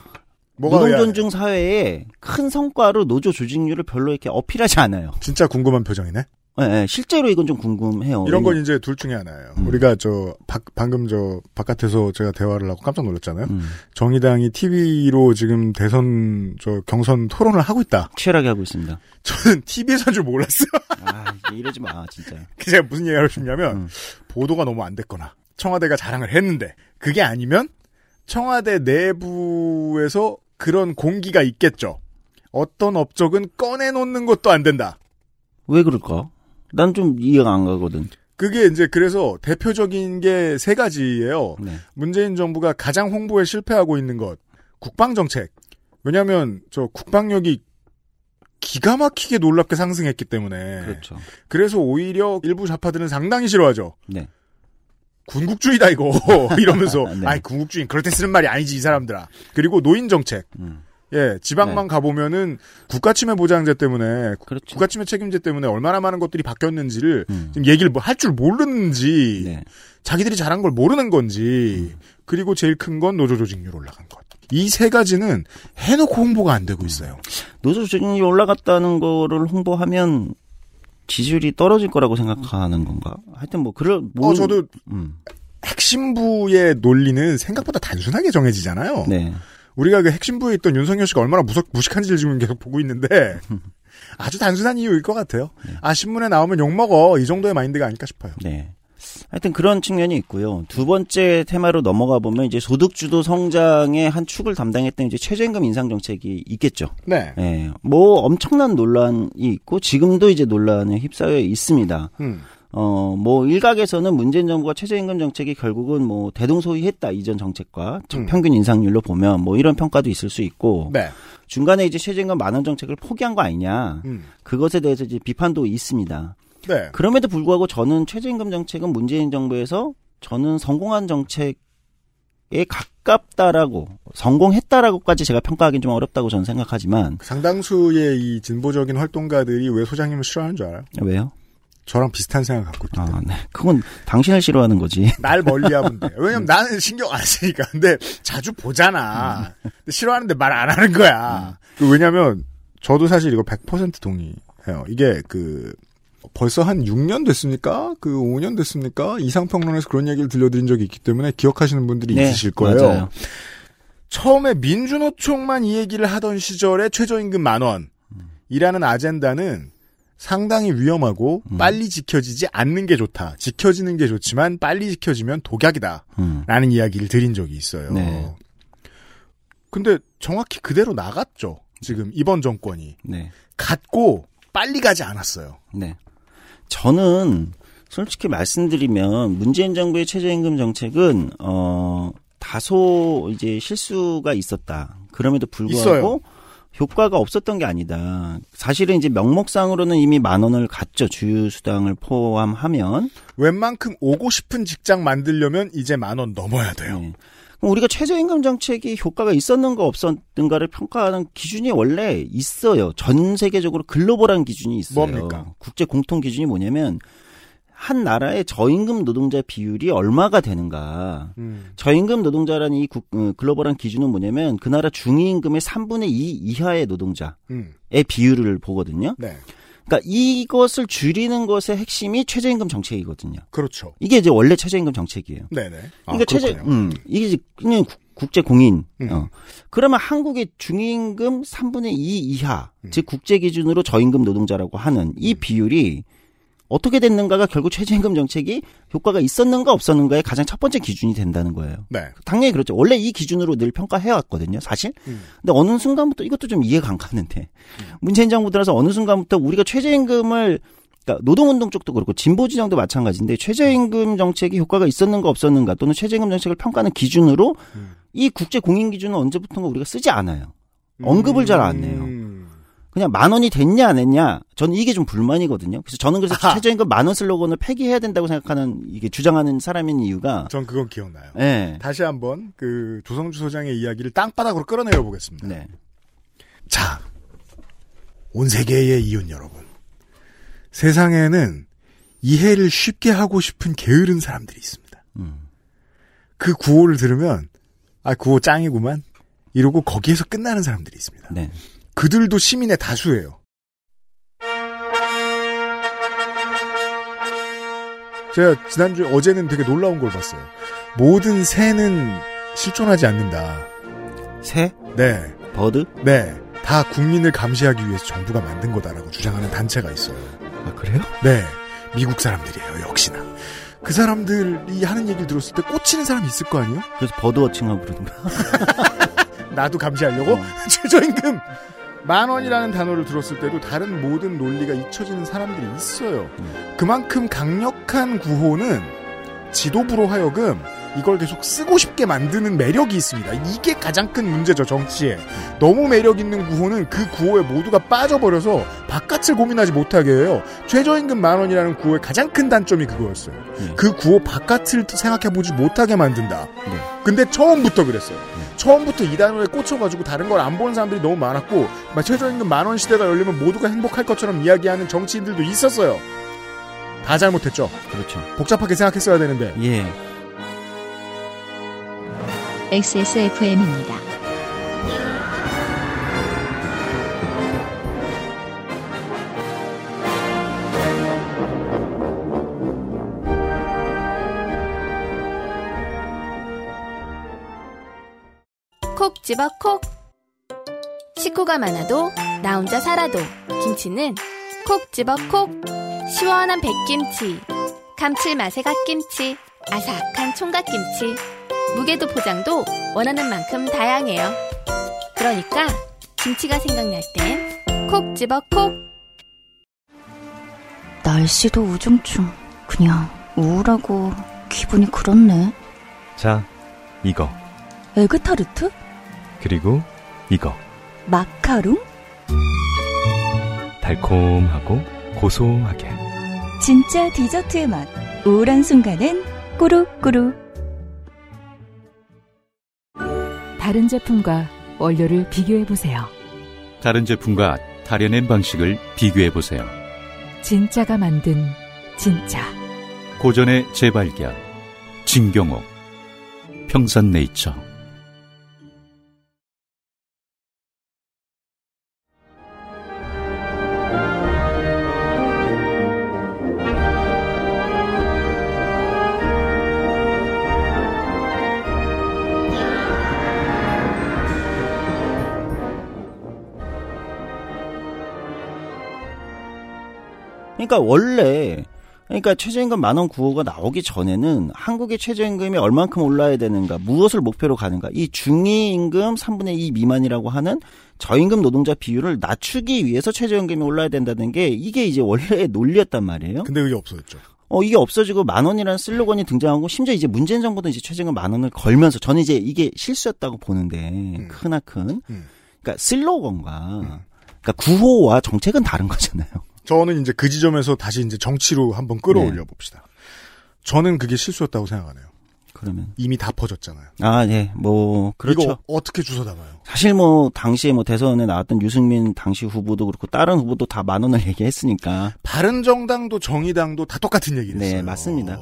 뭐가 노동 의아해요? 존중 사회에 큰 성과로 노조 조직률을 별로 이렇게 어필하지 않아요. 진짜 궁금한 표정이네. 예, 예, 실제로 이건 좀 궁금해요. 이런 건 이제 둘 중에 하나예요. 음. 우리가 저 바- 방금 저 바깥에서 제가 대화를 하고 깜짝 놀랐잖아요. 음. 정의당이 TV로 지금 대선 저 경선 토론을 하고 있다. 치열하게 하고 있습니다. 저는 TV에서 한 줄 몰랐어요. 아, 이러지 마, 진짜. 그 제가 무슨 얘기하고 싶냐면 음. 보도가 너무 안 됐거나 청와대가 자랑을 했는데 그게 아니면 청와대 내부에서 그런 공기가 있겠죠. 어떤 업적은 꺼내놓는 것도 안 된다. 왜 그럴까? 난 좀 이해가 안 가거든. 그게 이제 그래서 대표적인 게 세 가지예요. 네. 문재인 정부가 가장 홍보에 실패하고 있는 것 국방 정책. 왜냐하면 저 국방력이 기가 막히게 놀랍게 상승했기 때문에 그렇죠. 그래서 오히려 일부 좌파들은 상당히 싫어하죠. 네. 군국주의다 이거 이러면서 네. 아니 군국주의 그럴 때 쓰는 말이 아니지 이 사람들아. 그리고 노인 정책. 음. 예, 지방만 네. 가보면은 국가침해 보장제 때문에 그렇죠. 국가침해 책임제 때문에 얼마나 많은 것들이 바뀌었는지를 음. 지금 얘기를 뭐 할 줄 모르는지 네. 자기들이 잘한 걸 모르는 건지 그리고 제일 큰 건 노조 조직률 올라간 것. 이 세 가지는 해놓고 홍보가 안 되고 있어요. 노조 조직률이 올라갔다는 거를 홍보하면 지지율이 떨어질 거라고 생각하는 건가? 하여튼 뭐 그럴 뭐 어, 저도 음. 핵심부의 논리는 생각보다 단순하게 정해지잖아요. 네. 우리가 그 핵심부에 있던 윤석열 씨가 얼마나 무석, 무식한지를 지금 계속 보고 있는데 아주 단순한 이유일 것 같아요. 아 신문에 나오면 욕 먹어 이 정도의 마인드가 아닐까 싶어요. 네. 하여튼 그런 측면이 있고요. 두 번째 테마로 넘어가 보면 이제 소득주도 성장의 한 축을 담당했던 이제 최저임금 인상 정책이 있겠죠. 네. 예. 뭐 엄청난 논란이 있고 지금도 이제 논란에 휩싸여 있습니다. 음. 어, 뭐 일각에서는 문재인 정부가 최저임금 정책이 결국은 뭐 대동소이했다 이전 정책과 음. 평균 인상률로 보면 뭐 이런 평가도 있을 수 있고 네. 중간에 이제 최저임금 만원 정책을 포기한 거 아니냐 음. 그것에 대해서 이제 비판도 있습니다. 네. 그럼에도 불구하고 저는 최저임금 정책은 문재인 정부에서 저는 성공한 정책에 가깝다라고 성공했다라고까지 제가 평가하기는 좀 어렵다고 저는 생각하지만 상당수의 이 진보적인 활동가들이 왜 소장님을 싫어하는 줄 알아요? 왜요? 저랑 비슷한 생각 갖고 있기 때문에. 아, 네. 그건 당신을 싫어하는 거지. 날 멀리하면 돼. 왜냐면 나는 신경 안 쓰니까. 근데 자주 보잖아. 근데 싫어하는데 말 안 하는 거야. 그 왜냐면 저도 사실 이거 100% 동의해요. 이게 그 벌써 한 6년 됐습니까? 그 5년 됐습니까? 이상평론에서 그런 얘기를 들려드린 적이 있기 때문에 기억하시는 분들이 네, 있으실 거예요. 맞아요. 처음에 민주노총만 이 얘기를 하던 시절에 최저임금 만 원이라는 아젠다는 상당히 위험하고 음. 빨리 지켜지지 않는 게 좋다. 지켜지는 게 좋지만 빨리 지켜지면 독약이다. 음. 라는 이야기를 드린 적이 있어요. 네. 근데 정확히 그대로 나갔죠. 지금 이번 정권이. 네. 갔고 빨리 가지 않았어요. 네. 저는 솔직히 말씀드리면 문재인 정부의 최저임금 정책은 어 다소 이제 실수가 있었다. 그럼에도 불구하고 있어요. 효과가 없었던 게 아니다. 사실은 이제 명목상으로는 이미 만 원을 갔죠. 주휴수당을 포함하면. 웬만큼 오고 싶은 직장 만들려면 이제 만 원 넘어야 돼요. 네. 그럼 우리가 최저임금 정책이 효과가 있었는가 없었는가를 평가하는 기준이 원래 있어요. 전 세계적으로 글로벌한 기준이 있어요. 뭡니까? 국제 공통 기준이 뭐냐면 한 나라의 저임금 노동자 비율이 얼마가 되는가. 음. 저임금 노동자라는 이 국- 어, 글로벌한 기준은 뭐냐면 그 나라 중위임금의 3분의 2 이하의 노동자. 음. 비율을 보거든요. 네. 그러니까 이것을 줄이는 것의 핵심이 최저임금 정책이거든요. 그렇죠. 이게 이제 원래 최저임금 정책이에요. 네네. 아, 그러니까 최저, 그렇군요. 음, 이게 이제 그냥 국- 국제 공인. 음. 어. 그러면 한국의 중임금 3분의 2 이하, 음. 즉 국제 기준으로 저임금 노동자라고 하는 이 비율이 어떻게 됐는가가 결국 최저임금 정책이 효과가 있었는가 없었는가의 가장 첫 번째 기준이 된다는 거예요. 네. 당연히 그렇죠. 원래 이 기준으로 늘 평가해 왔거든요, 사실. 음. 근데 어느 순간부터 이것도 좀 이해가 안 가는데 문재인 정부 들어서 어느 순간부터 우리가 최저임금을 그러니까 노동운동 쪽도 그렇고 진보 진영도 마찬가지인데 최저임금 정책이 효과가 있었는가 없었는가 또는 최저임금 정책을 평가하는 기준으로 음. 이 국제 공인 기준은 언제부턴가 우리가 쓰지 않아요. 언급을 잘 안 해요. 음. 그냥 만 원이 됐냐 안 했냐 저는 이게 좀 불만이거든요. 그래서 저는 그래서 아하. 최저임금 만 원 슬로건을 폐기해야 된다고 생각하는 이게 주장하는 사람인 이유가 전 그건 기억나요. 예. 다시 한번 그 조성주 소장의 이야기를 땅바닥으로 끌어내려 보겠습니다. 네. 자, 온 세계의 이웃 여러분. 세상에는 이해를 쉽게 하고 싶은 게으른 사람들이 있습니다. 음. 그 구호를 들으면 아 구호 짱이구만 이러고 거기에서 끝나는 사람들이 있습니다. 네. 그들도 시민의 다수예요. 제가 지난주에 어제는 되게 놀라운 걸 봤어요. 모든 새는 실존하지 않는다. 새? 네. 버드? 네. 다 국민을 감시하기 위해서 정부가 만든 거다라고 주장하는 단체가 있어요. 아 그래요? 네. 미국 사람들이에요, 역시나. 그 사람들이 하는 얘기를 들었을 때 꽂히는 사람이 있을 거 아니에요? 그래서 버드워칭하고 그러던가. 나도 감시하려고? 최저임금! 만 원이라는 단어를 들었을 때도 다른 모든 논리가 잊혀지는 사람들이 있어요. 그만큼 강력한 구호는 지도부로 하여금 이걸 계속 쓰고 싶게 만드는 매력이 있습니다. 이게 가장 큰 문제죠, 정치에. 너무 매력 있는 구호는 그 구호에 모두가 빠져버려서 바깥을 고민하지 못하게 해요. 최저임금 만 원이라는 구호의 가장 큰 단점이 그거였어요. 그 구호 바깥을 생각해보지 못하게 만든다. 근데 처음부터 그랬어요. 처음부터 이 단어에 꽂혀가지고 다른 걸 안 보는 사람들이 너무 많았고, 막 최저임금 만 원 시대가 열리면 모두가 행복할 것처럼 이야기하는 정치인들도 있었어요. 다 잘못했죠. 그렇죠. 복잡하게 생각했어야 되는데. 예. XSFM입니다. 콕 집어 콕. 식구가 많아도 나 혼자 살아도 김치는 콕 집어 콕. 시원한 백김치, 감칠맛의 갓김치, 아삭한 총각김치. 무게도 포장도 원하는 만큼 다양해요. 그러니까 김치가 생각날 땐 콕 집어 콕. 날씨도 우중충. 그냥 우울하고 기분이 그렇네. 자, 이거. 에그타르트? 그리고 이거. 마카롱? 달콤하고 고소하게. 진짜 디저트의 맛. 우울한 순간엔 꾸룩꾸룩. 다른 제품과 원료를 비교해 보세요. 다른 제품과 다려낸 방식을 비교해 보세요. 진짜가 만든 진짜. 고전의 재발견. 진경옥. 평산네이처. 그러니까 원래 그러니까 최저임금 만원 구호가 나오기 전에는 한국의 최저임금이 얼만큼 올라야 되는가, 무엇을 목표로 가는가, 이 중위임금 3분의 2 미만이라고 하는 저임금 노동자 비율을 낮추기 위해서 최저임금이 올라야 된다는 게 이게 이제 원래의 논리였단 말이에요. 근데 그게 없어졌죠. 어, 이게 없어지고 만 원이라는 슬로건이 등장하고 심지어 이제 문재인 정부도 이제 최저임금 만 원을 걸면서 저는 이제 이게 실수였다고 보는데 크나큰 그러니까 슬로건과 그러니까 구호와 정책은 다른 거잖아요. 저는 이제 그 지점에서 다시 이제 정치로 한번 끌어올려 봅시다. 저는 그게 실수였다고 생각하네요. 그러면 이미 다 퍼졌잖아요. 아, 네. 뭐 그렇죠. 이거 어떻게 주워 담아요? 사실 뭐 당시에 뭐 대선에 나왔던 유승민 당시 후보도 그렇고 다른 후보도 다 만 원을 얘기했으니까. 바른 정당도 정의당도 다 똑같은 얘기를 네, 했어요. 맞습니다.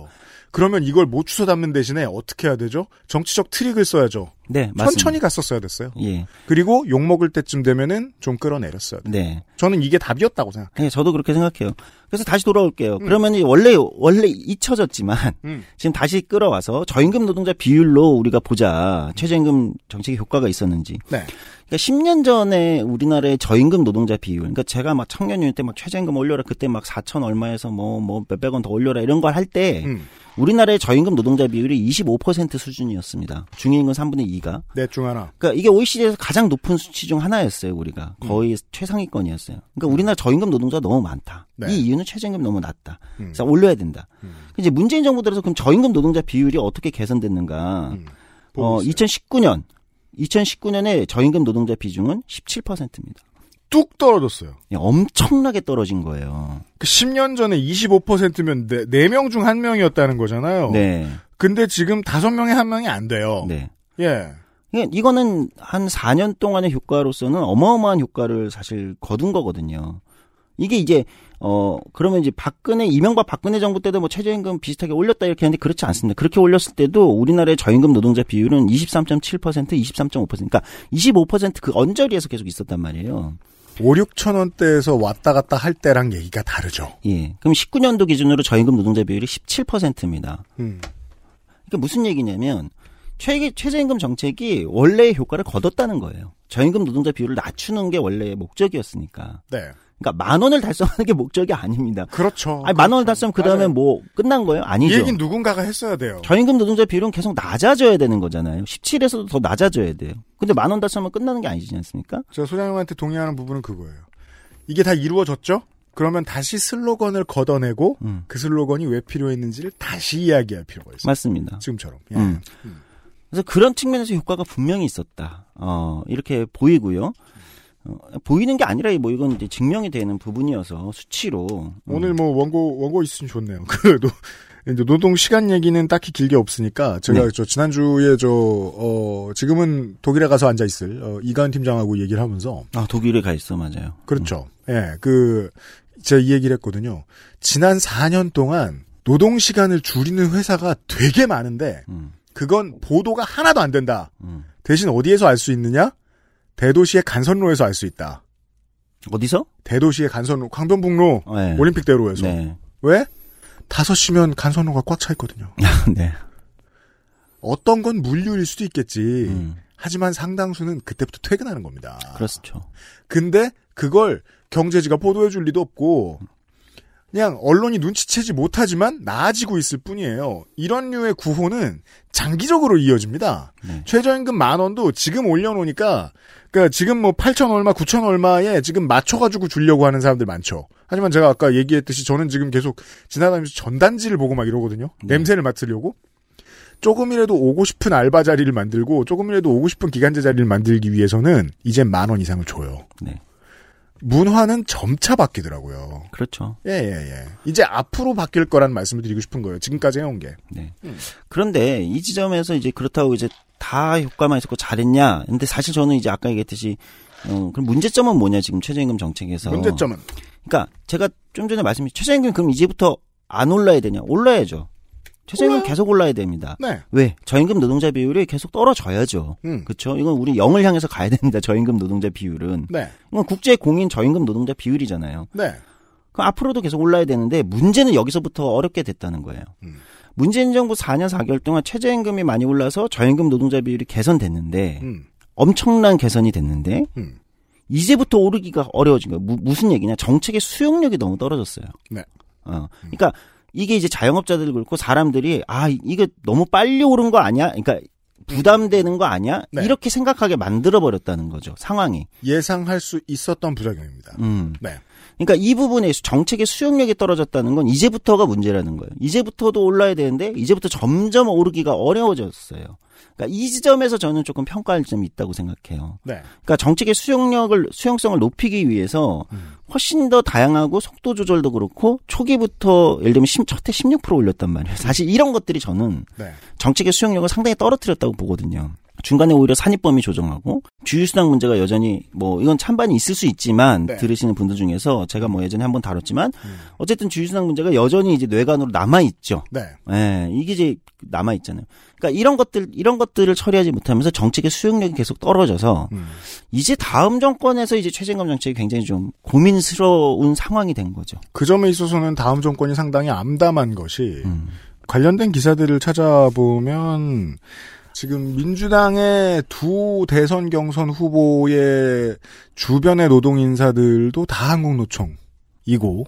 그러면 이걸 못 주워 담는 대신에 어떻게 해야 되죠? 정치적 트릭을 써야죠. 네, 맞습니다. 천천히 갔었어야 됐어요. 예. 그리고 욕 먹을 때쯤 되면은 좀 끌어내렸어요. 네. 저는 이게 답이었다고 생각. 네, 저도 그렇게 생각해요. 그래서 다시 돌아올게요. 그러면 이 원래 원래 잊혀졌지만 음. 지금 다시 끌어와서 저임금 노동자 비율로 우리가 보자 최저임금 정책의 효과가 있었는지. 네. 그러니까 10년 전에 우리나라의 저임금 노동자 비율, 그러니까 제가 막 청년일 때 막 최저임금 올려라 그때 막 4천 얼마에서 뭐 뭐 몇백 원 더 올려라 이런 걸 할때 음. 우리나라의 저임금 노동자 비율이 25% 수준이었습니다. 중위임금 3분의 2 가. 넷 중 하나. 그러니까 이게 OECD에서 가장 높은 수치 중 하나였어요, 우리가. 거의 최상위권이었어요. 그러니까 우리나라 저임금 노동자가 너무 많다. 네. 이 이유는 최저임금 너무 낮다. 음. 그래서 올려야 된다. 이제 문재인 정부 들어서 그럼 저임금 노동자 비율이 어떻게 개선됐는가? 음. 어, 2019년 2019년에 저임금 노동자 비중은 17%입니다. 뚝 떨어졌어요. 엄청나게 떨어진 거예요. 그 10년 전에 25%면 네, 4명 중 1명이었다는 거잖아요. 네. 근데 지금 5명에 1명이 안 돼요. 네. 예. 이게- 이거는 한 4년 동안의 효과로서는 어마어마한 효과를 사실 거둔 거거든요. 이게 이제 어 그러면 이제 박근혜 이명박 박근혜 정부 때도 뭐 최저임금 비슷하게 올렸다 이렇게 하는데 그렇지 않습니다. 그렇게 올렸을 때도 우리나라의 저임금 노동자 비율은 23.7% 23.5% 그러니까 25%그 언저리에서 계속 있었단 말이에요. 5, 6천 원대에서 왔다 갔다 할 때랑 얘기가 다르죠. 예. 그럼 19년도 기준으로 저임금 노동자 비율이 17%입니다. 음. 그러니까 무슨 얘기냐면 최, 최저임금 정책이 원래의 효과를 거뒀다는 거예요. 저임금 노동자 비율을 낮추는 게 원래의 목적이었으니까. 네. 그러니까 만 원을 달성하는 게 목적이 아닙니다. 그렇죠. 아니, 만 원을 달성하면 그 다음에 뭐 끝난 거예요? 이 아니죠. 얘기는 누군가가 했어야 돼요. 저임금 노동자 비율은 계속 낮아져야 되는 거잖아요. 17에서도 더 낮아져야 돼요. 근데 만 원 달성하면 끝나는 게 아니지 않습니까? 제가 소장님한테 동의하는 부분은 그거예요. 이게 다 이루어졌죠? 그러면 다시 슬로건을 걷어내고 그 슬로건이 왜 필요했는지를 다시 이야기할 필요가 있어요. 맞습니다. 지금처럼. 예. 음. 그래서 그런 측면에서 효과가 분명히 있었다. 어, 이렇게 보이고요. 어, 보이는 게 아니라 뭐 이건 이제 증명이 되는 부분이어서 수치로 음. 오늘 뭐 원고 원고 있으면 좋네요. 그래도 이제 노동 시간 얘기는 딱히 길게 없으니까 제가 네. 저 지난주에 저 어, 지금은 독일에 가서 앉아 있을 어, 이가은 팀장하고 얘기를 하면서 아 독일에 가 있어 맞아요. 그렇죠. 예, 그 제가 이 얘기를 했거든요. 지난 4년 동안 노동 시간을 줄이는 회사가 되게 많은데 음. 그건 보도가 하나도 안 된다. 대신 어디에서 알 수 있느냐? 대도시의 간선로에서 알 수 있다. 어디서? 대도시의 간선로, 강변북로 네. 올림픽대로에서. 네. 왜? 5시면 간선로가 꽉 차 있거든요. 네. 어떤 건 물류일 수도 있겠지. 음. 하지만 상당수는 그때부터 퇴근하는 겁니다. 그렇죠. 근데 그걸 경제지가 보도해 줄 리도 없고 그냥 언론이 눈치채지 못하지만 나아지고 있을 뿐이에요. 이런 류의 구호는 장기적으로 이어집니다. 네. 최저임금 만 원도 지금 올려놓으니까 그러니까 지금 뭐 8천 얼마, 9천 얼마에 지금 맞춰가지고 주려고 하는 사람들 많죠. 하지만 제가 아까 얘기했듯이 저는 지금 계속 지나다니면서 전단지를 보고 막 이러거든요. 냄새를 맡으려고. 조금이라도 오고 싶은 알바 자리를 만들고 조금이라도 오고 싶은 기간제 자리를 만들기 위해서는 이제 만 원 이상을 줘요. 네. 문화는 점차 바뀌더라고요. 그렇죠. 예, 예, 예. 이제 앞으로 바뀔 거란 말씀을 드리고 싶은 거예요. 지금까지 해온 게. 네. 그런데 이 지점에서 이제 그렇다고 이제 다 효과만 있었고 잘했냐? 근데 사실 저는 이제 아까 얘기했듯이 어, 그럼 문제점은 뭐냐 지금 최저임금 정책에서 문제점은 그러니까 제가 좀 전에 말씀드린 최저임금 그럼 이제부터 안 올라야 되냐? 올라야죠. 최저임금 계속 올라야 됩니다. 네. 왜? 저임금 노동자 비율이 계속 떨어져야죠. 음. 그렇죠? 이건 우리 0을 향해서 가야 됩니다. 저임금 노동자 비율은. 네. 이건 국제 공인 저임금 노동자 비율이잖아요. 네. 그럼 앞으로도 계속 올라야 되는데 문제는 여기서부터 어렵게 됐다는 거예요. 음. 문재인 정부 4년 4개월 동안 최저임금이 많이 올라서 저임금 노동자 비율이 개선됐는데 음. 엄청난 개선이 됐는데 음. 이제부터 오르기가 어려워진 거예요. 무, 무슨 얘기냐? 정책의 수용력이 너무 떨어졌어요. 네. 어. 그러니까 이게 이제 자영업자들 그렇고 사람들이 아 이거 너무 빨리 오른 거 아니야? 그러니까 부담되는 거 아니야? 네. 이렇게 생각하게 만들어 버렸다는 거죠. 상황이. 예상할 수 있었던 부작용입니다. 음. 네. 그러니까 이 부분에 정책의 수용력이 떨어졌다는 건 이제부터가 문제라는 거예요. 이제부터도 올라야 되는데 이제부터 점점 오르기가 어려워졌어요. 그러니까 이 지점에서 저는 조금 평가할 점이 있다고 생각해요. 네. 그러니까 정책의 수용력을 수용성을 높이기 위해서 훨씬 더 다양하고 속도 조절도 그렇고 초기부터 예를 들면 10, 첫해 16% 올렸단 말이에요. 사실 이런 것들이 저는 네. 정책의 수용력을 상당히 떨어뜨렸다고 보거든요. 중간에 오히려 산입범위 조정하고 주휴수당 문제가 여전히 뭐 이건 찬반이 있을 수 있지만 네. 들으시는 분들 중에서 제가 뭐 예전에 한번 다뤘지만 음. 어쨌든 주휴수당 문제가 여전히 이제 뇌관으로 남아 있죠. 네. 예, 이게 이제 남아 있잖아요. 그러니까 이런 것들 이런 것들을 처리하지 못하면서 정책의 수용력이 계속 떨어져서 음. 이제 다음 정권에서 이제 최저임금 정책이 굉장히 좀 고민스러운 상황이 된 거죠. 그 점에 있어서는 다음 정권이 상당히 암담한 것이 음. 관련된 기사들을 찾아보면 지금 민주당의 두 대선 경선 후보의 주변의 노동 인사들도 다 한국노총이고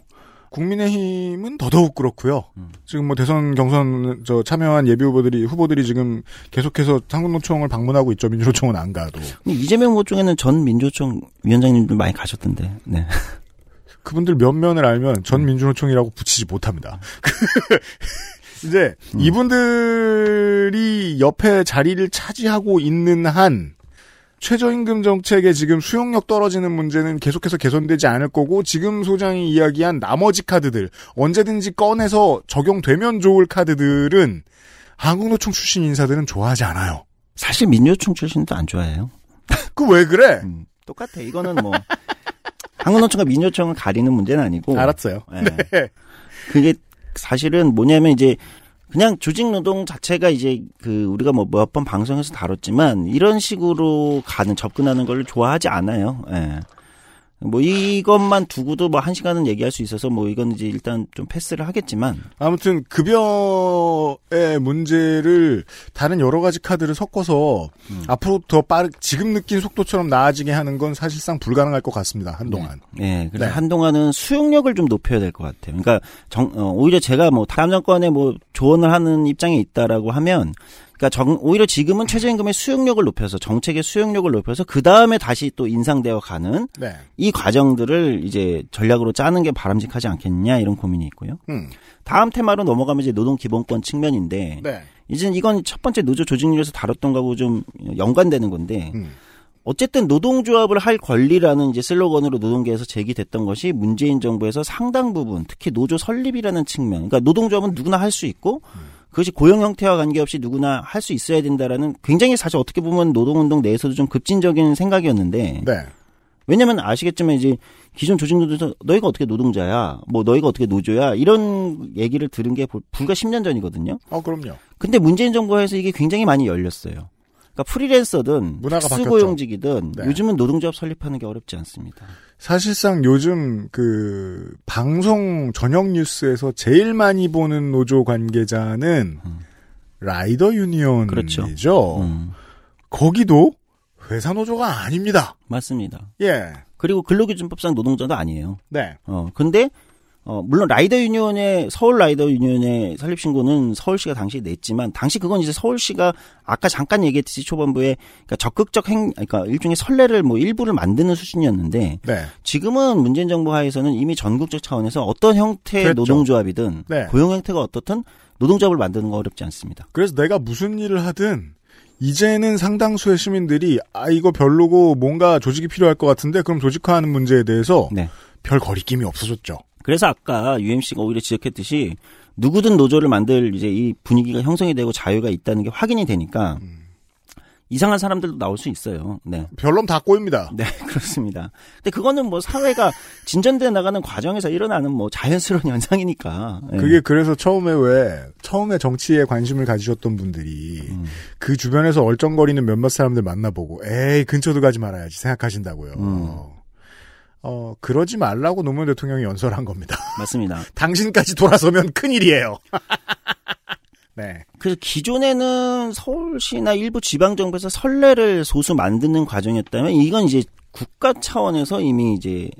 국민의힘은 더더욱 그렇고요. 지금 뭐 대선 경선 저 참여한 예비 후보들이 후보들이 지금 계속해서 한국노총을 방문하고 있죠. 민주노총은 안 가도. 이재명 후보 중에는 전 민주노총 위원장님들 많이 가셨던데. 네. 그분들 면면을 알면 전 민주노총이라고 붙이지 못합니다. 이제 이분들이 옆에 자리를 차지하고 있는 한 최저임금 정책의 지금 수용력 떨어지는 문제는 계속해서 개선되지 않을 거고 지금 소장이 이야기한 나머지 카드들 언제든지 꺼내서 적용되면 좋을 카드들은 한국노총 출신 인사들은 좋아하지 않아요. 사실 민주노총 출신도 안 좋아해요. 그 왜 그래? 음, 똑같아. 이거는 뭐 한국노총과 민주노총을 가리는 문제는 아니고. 알았어요. 예. 그게 사실은 뭐냐면 이제 그냥 조직 노동 자체가 이제 그 우리가 뭐 몇 번 방송에서 다뤘지만 이런 식으로 가는 접근하는 걸 좋아하지 않아요. 예. 뭐 이것만 두고도 뭐 한 시간은 얘기할 수 있어서 뭐 이건 이제 일단 좀 패스를 하겠지만 아무튼 급여의 문제를 다른 여러 가지 카드를 섞어서 음. 앞으로 더 빠르 지금 느낀 속도처럼 나아지게 하는 건 사실상 불가능할 것 같습니다. 한동안. 예, 그래서 네. 한동안은 수용력을 좀 높여야 될 것 같아요. 그러니까 정, 어, 오히려 제가 뭐 다음 정권에 뭐 조언을 하는 입장에 있다라고 하면, 그러니까 정, 오히려 지금은 최저임금의 수용력을 높여서 정책의 수용력을 높여서 그 다음에 다시 또 인상되어 가는 네. 이 과정들을 이제 전략으로 짜는 게 바람직하지 않겠냐 이런 고민이 있고요. 음. 다음 테마로 넘어가면 이제 노동 기본권 측면인데, 네. 이제 이건 첫 번째 노조 조직률에서 다뤘던 거하고 좀 연관되는 건데. 음. 어쨌든 노동조합을 할 권리라는 이제 슬로건으로 노동계에서 제기됐던 것이 문재인 정부에서 상당 부분 특히 노조 설립이라는 측면 그러니까 노동조합은 누구나 할 수 있고 그것이 고용 형태와 관계없이 누구나 할 수 있어야 된다라는 굉장히 사실 어떻게 보면 노동운동 내에서도 좀 급진적인 생각이었는데 네. 왜냐면 아시겠지만 이제 기존 조직노조에서 너희가 어떻게 노동자야 뭐 너희가 어떻게 노조야 이런 얘기를 들은 게 불과 10년 전이거든요 어, 그럼요. 근데 문재인 정부에서 이게 굉장히 많이 열렸어요. 그러니까 프리랜서든 특수고용직이든 네. 요즘은 노동조합 설립하는 게 어렵지 않습니다. 사실상 요즘 그 방송 저녁 뉴스에서 제일 많이 보는 노조 관계자는 라이더 유니온이죠. 그렇죠. 음. 거기도 회사 노조가 아닙니다. 맞습니다. 예. 그리고 근로기준법상 노동자도 아니에요. 네. 어, 근데 어, 물론 라이더 유니온의 서울 라이더 유니온의 설립 신고는 서울시가 당시 냈지만 당시 그건 이제 서울시가 아까 잠깐 얘기했듯이 초반부에 그러니까 적극적 행 그러니까 일종의 선례를 뭐 일부를 만드는 수준이었는데 네. 지금은 문재인 정부 하에서는 이미 전국적 차원에서 어떤 형태의 그랬죠. 노동조합이든 네. 고용 형태가 어떻든 노동조합을 만드는 거 어렵지 않습니다. 그래서 내가 무슨 일을 하든 이제는 상당수의 시민들이 아 이거 별로고 뭔가 조직이 필요할 것 같은데 그럼 조직화하는 문제에 대해서 네. 별 거리낌이 없어졌죠. 그래서 아까 UMC가 오히려 지적했듯이 누구든 노조를 만들 이제 이 분위기가 형성이 되고 자유가 있다는 게 확인이 되니까 이상한 사람들도 나올 수 있어요. 네. 별놈 다 꼬입니다. 네, 그렇습니다. 근데 그거는 뭐 사회가 진전돼 나가는 과정에서 일어나는 뭐 자연스러운 현상이니까. 네. 그게 그래서 처음에 왜 처음에 정치에 관심을 가지셨던 분들이 음. 그 주변에서 얼쩡거리는 몇몇 사람들 만나보고 에이 근처도 가지 말아야지 생각하신다고요. 음. 어 그러지 말라고 노무현 대통령이 연설한 겁니다. 맞습니다. 당신까지 돌아서면 큰일이에요. 네. 그래서 기존에는 서울시나 일부 지방정부에서 선례를 소수 만드는 과정이었다면 이건 이제 국가 차원에서 이미 이제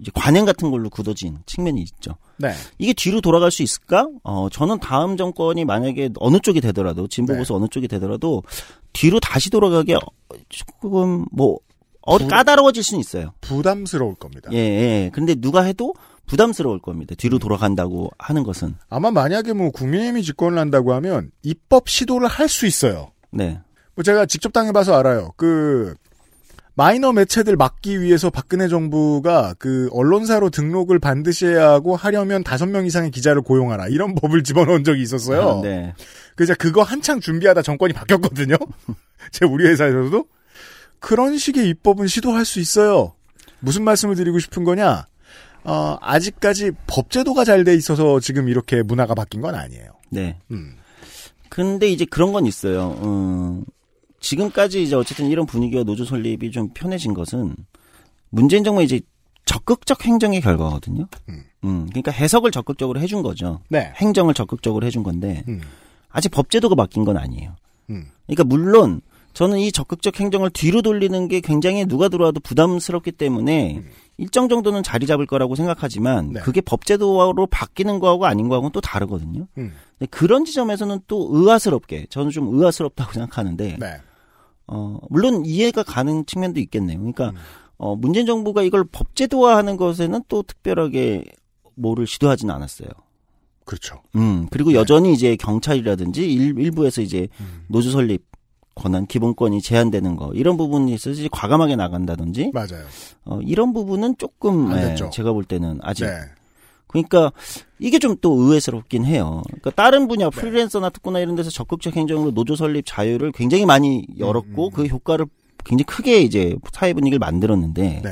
이제 관행 같은 걸로 굳어진 측면이 있죠. 네. 이게 뒤로 돌아갈 수 있을까? 어, 저는 다음 정권이 만약에 어느 쪽이 되더라도, 진보 보수 어느 쪽이 되더라도, 뒤로 다시 돌아가기 조금, 뭐, 어, 부- 까다로워질 수는 있어요. 부담스러울 겁니다. 예, 예. 근데 누가 해도 부담스러울 겁니다. 뒤로 돌아간다고 하는 것은. 아마 만약에 뭐 국민의힘이 집권을 한다고 하면 입법 시도를 할 수 있어요. 네. 뭐 제가 직접 당해봐서 알아요. 그 마이너 매체들 막기 위해서 박근혜 정부가 그 언론사로 등록을 반드시 해야 하고 하려면 다섯 명 이상의 기자를 고용하라 이런 법을 집어넣은 적이 있었어요. 아, 네. 그래서 그거 한창 준비하다 정권이 바뀌었거든요. 제 우리 회사에서도 그런 식의 입법은 시도할 수 있어요. 무슨 말씀을 드리고 싶은 거냐? 어, 아직까지 법제도가 잘 돼 있어서 지금 이렇게 문화가 바뀐 건 아니에요. 네. 음. 근데 이제 그런 건 있어요. 음, 지금까지 이제 어쨌든 이런 분위기와 노조 설립이 좀 편해진 것은 문재인 정부의 이제 적극적 행정의 결과거든요. 음. 그러니까 해석을 적극적으로 해준 거죠. 네. 행정을 적극적으로 해준 건데 음. 아직 법제도가 바뀐 건 아니에요. 음. 그러니까 물론 저는 이 적극적 행정을 뒤로 돌리는 게 굉장히 누가 들어와도 부담스럽기 때문에 일정 정도는 자리 잡을 거라고 생각하지만 네. 그게 법제도로 바뀌는 거하고 아닌 거하고는 또 다르거든요. 음. 그런 지점에서는 또 의아스럽게 저는 좀 의아스럽다고 생각하는데 네. 어 물론 이해가 가는 측면도 있겠네요. 음. 그러니까 어 문재인 정부가 이걸 법제도화하는 것에는 또 특별하게 뭐를 시도하지는 않았어요. 그렇죠. 음, 그리고 여전히 이제 경찰이라든지 일, 일부에서 이제 음. 노조 설립 권한 기본권이 제한되는 거 이런 부분이 있어서 과감하게 나간다든지 맞아요. 어, 이런 부분은 조금 안 예. 제가 볼 때는 아직 네. 그러니까 이게 좀 또 의외스럽긴 해요. 그러니까 다른 네. 분야 프리랜서나 특구나 이런 데서 적극적 행정으로 노조 설립 자유를 굉장히 많이 음, 열었고 그 효과를 굉장히 크게 이제 사회 분위기를 만들었는데 네.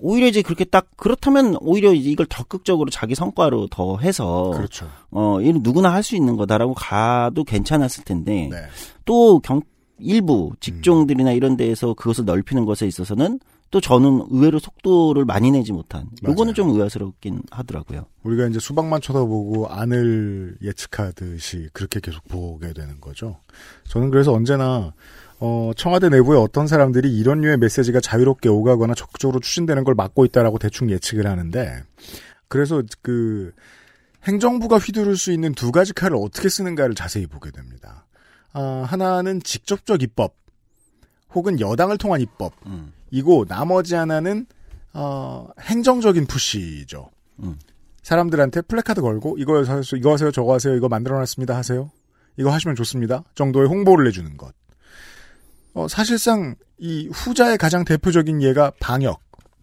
오히려 이제 그렇게 딱 그렇다면 오히려 이제 이걸 적극적으로 자기 성과로 더 해서 그렇죠. 어 이는 누구나 할 수 있는 거다라고 가도 괜찮았을 텐데 네. 또 경 일부 직종들이나 이런 데에서 그것을 넓히는 것에 있어서는 또 저는 의외로 속도를 많이 내지 못한 요거는 좀 의아스럽긴 하더라고요. 우리가 이제 수박만 쳐다보고 안을 예측하듯이 그렇게 계속 보게 되는 거죠. 저는 그래서 언제나 어, 청와대 내부에 어떤 사람들이 이런 류의 메시지가 자유롭게 오가거나 적극적으로 추진되는 걸 막고 있다라고 대충 예측을 하는데 그래서 그 행정부가 휘두를 수 있는 두 가지 칼을 어떻게 쓰는가를 자세히 보게 됩니다. 아, 하나는 직접적 입법 혹은 여당을 통한 입법 음. 이고 나머지 하나는 어, 행정적인 push죠. 음. 사람들한테 플래카드 걸고 이거 하세요, 이거 하세요, 저거 하세요, 이거 만들어놨습니다 하세요. 이거 하시면 좋습니다. 정도의 홍보를 해주는 것. 어, 사실상 이 후자의 가장 대표적인 예가 방역이에요.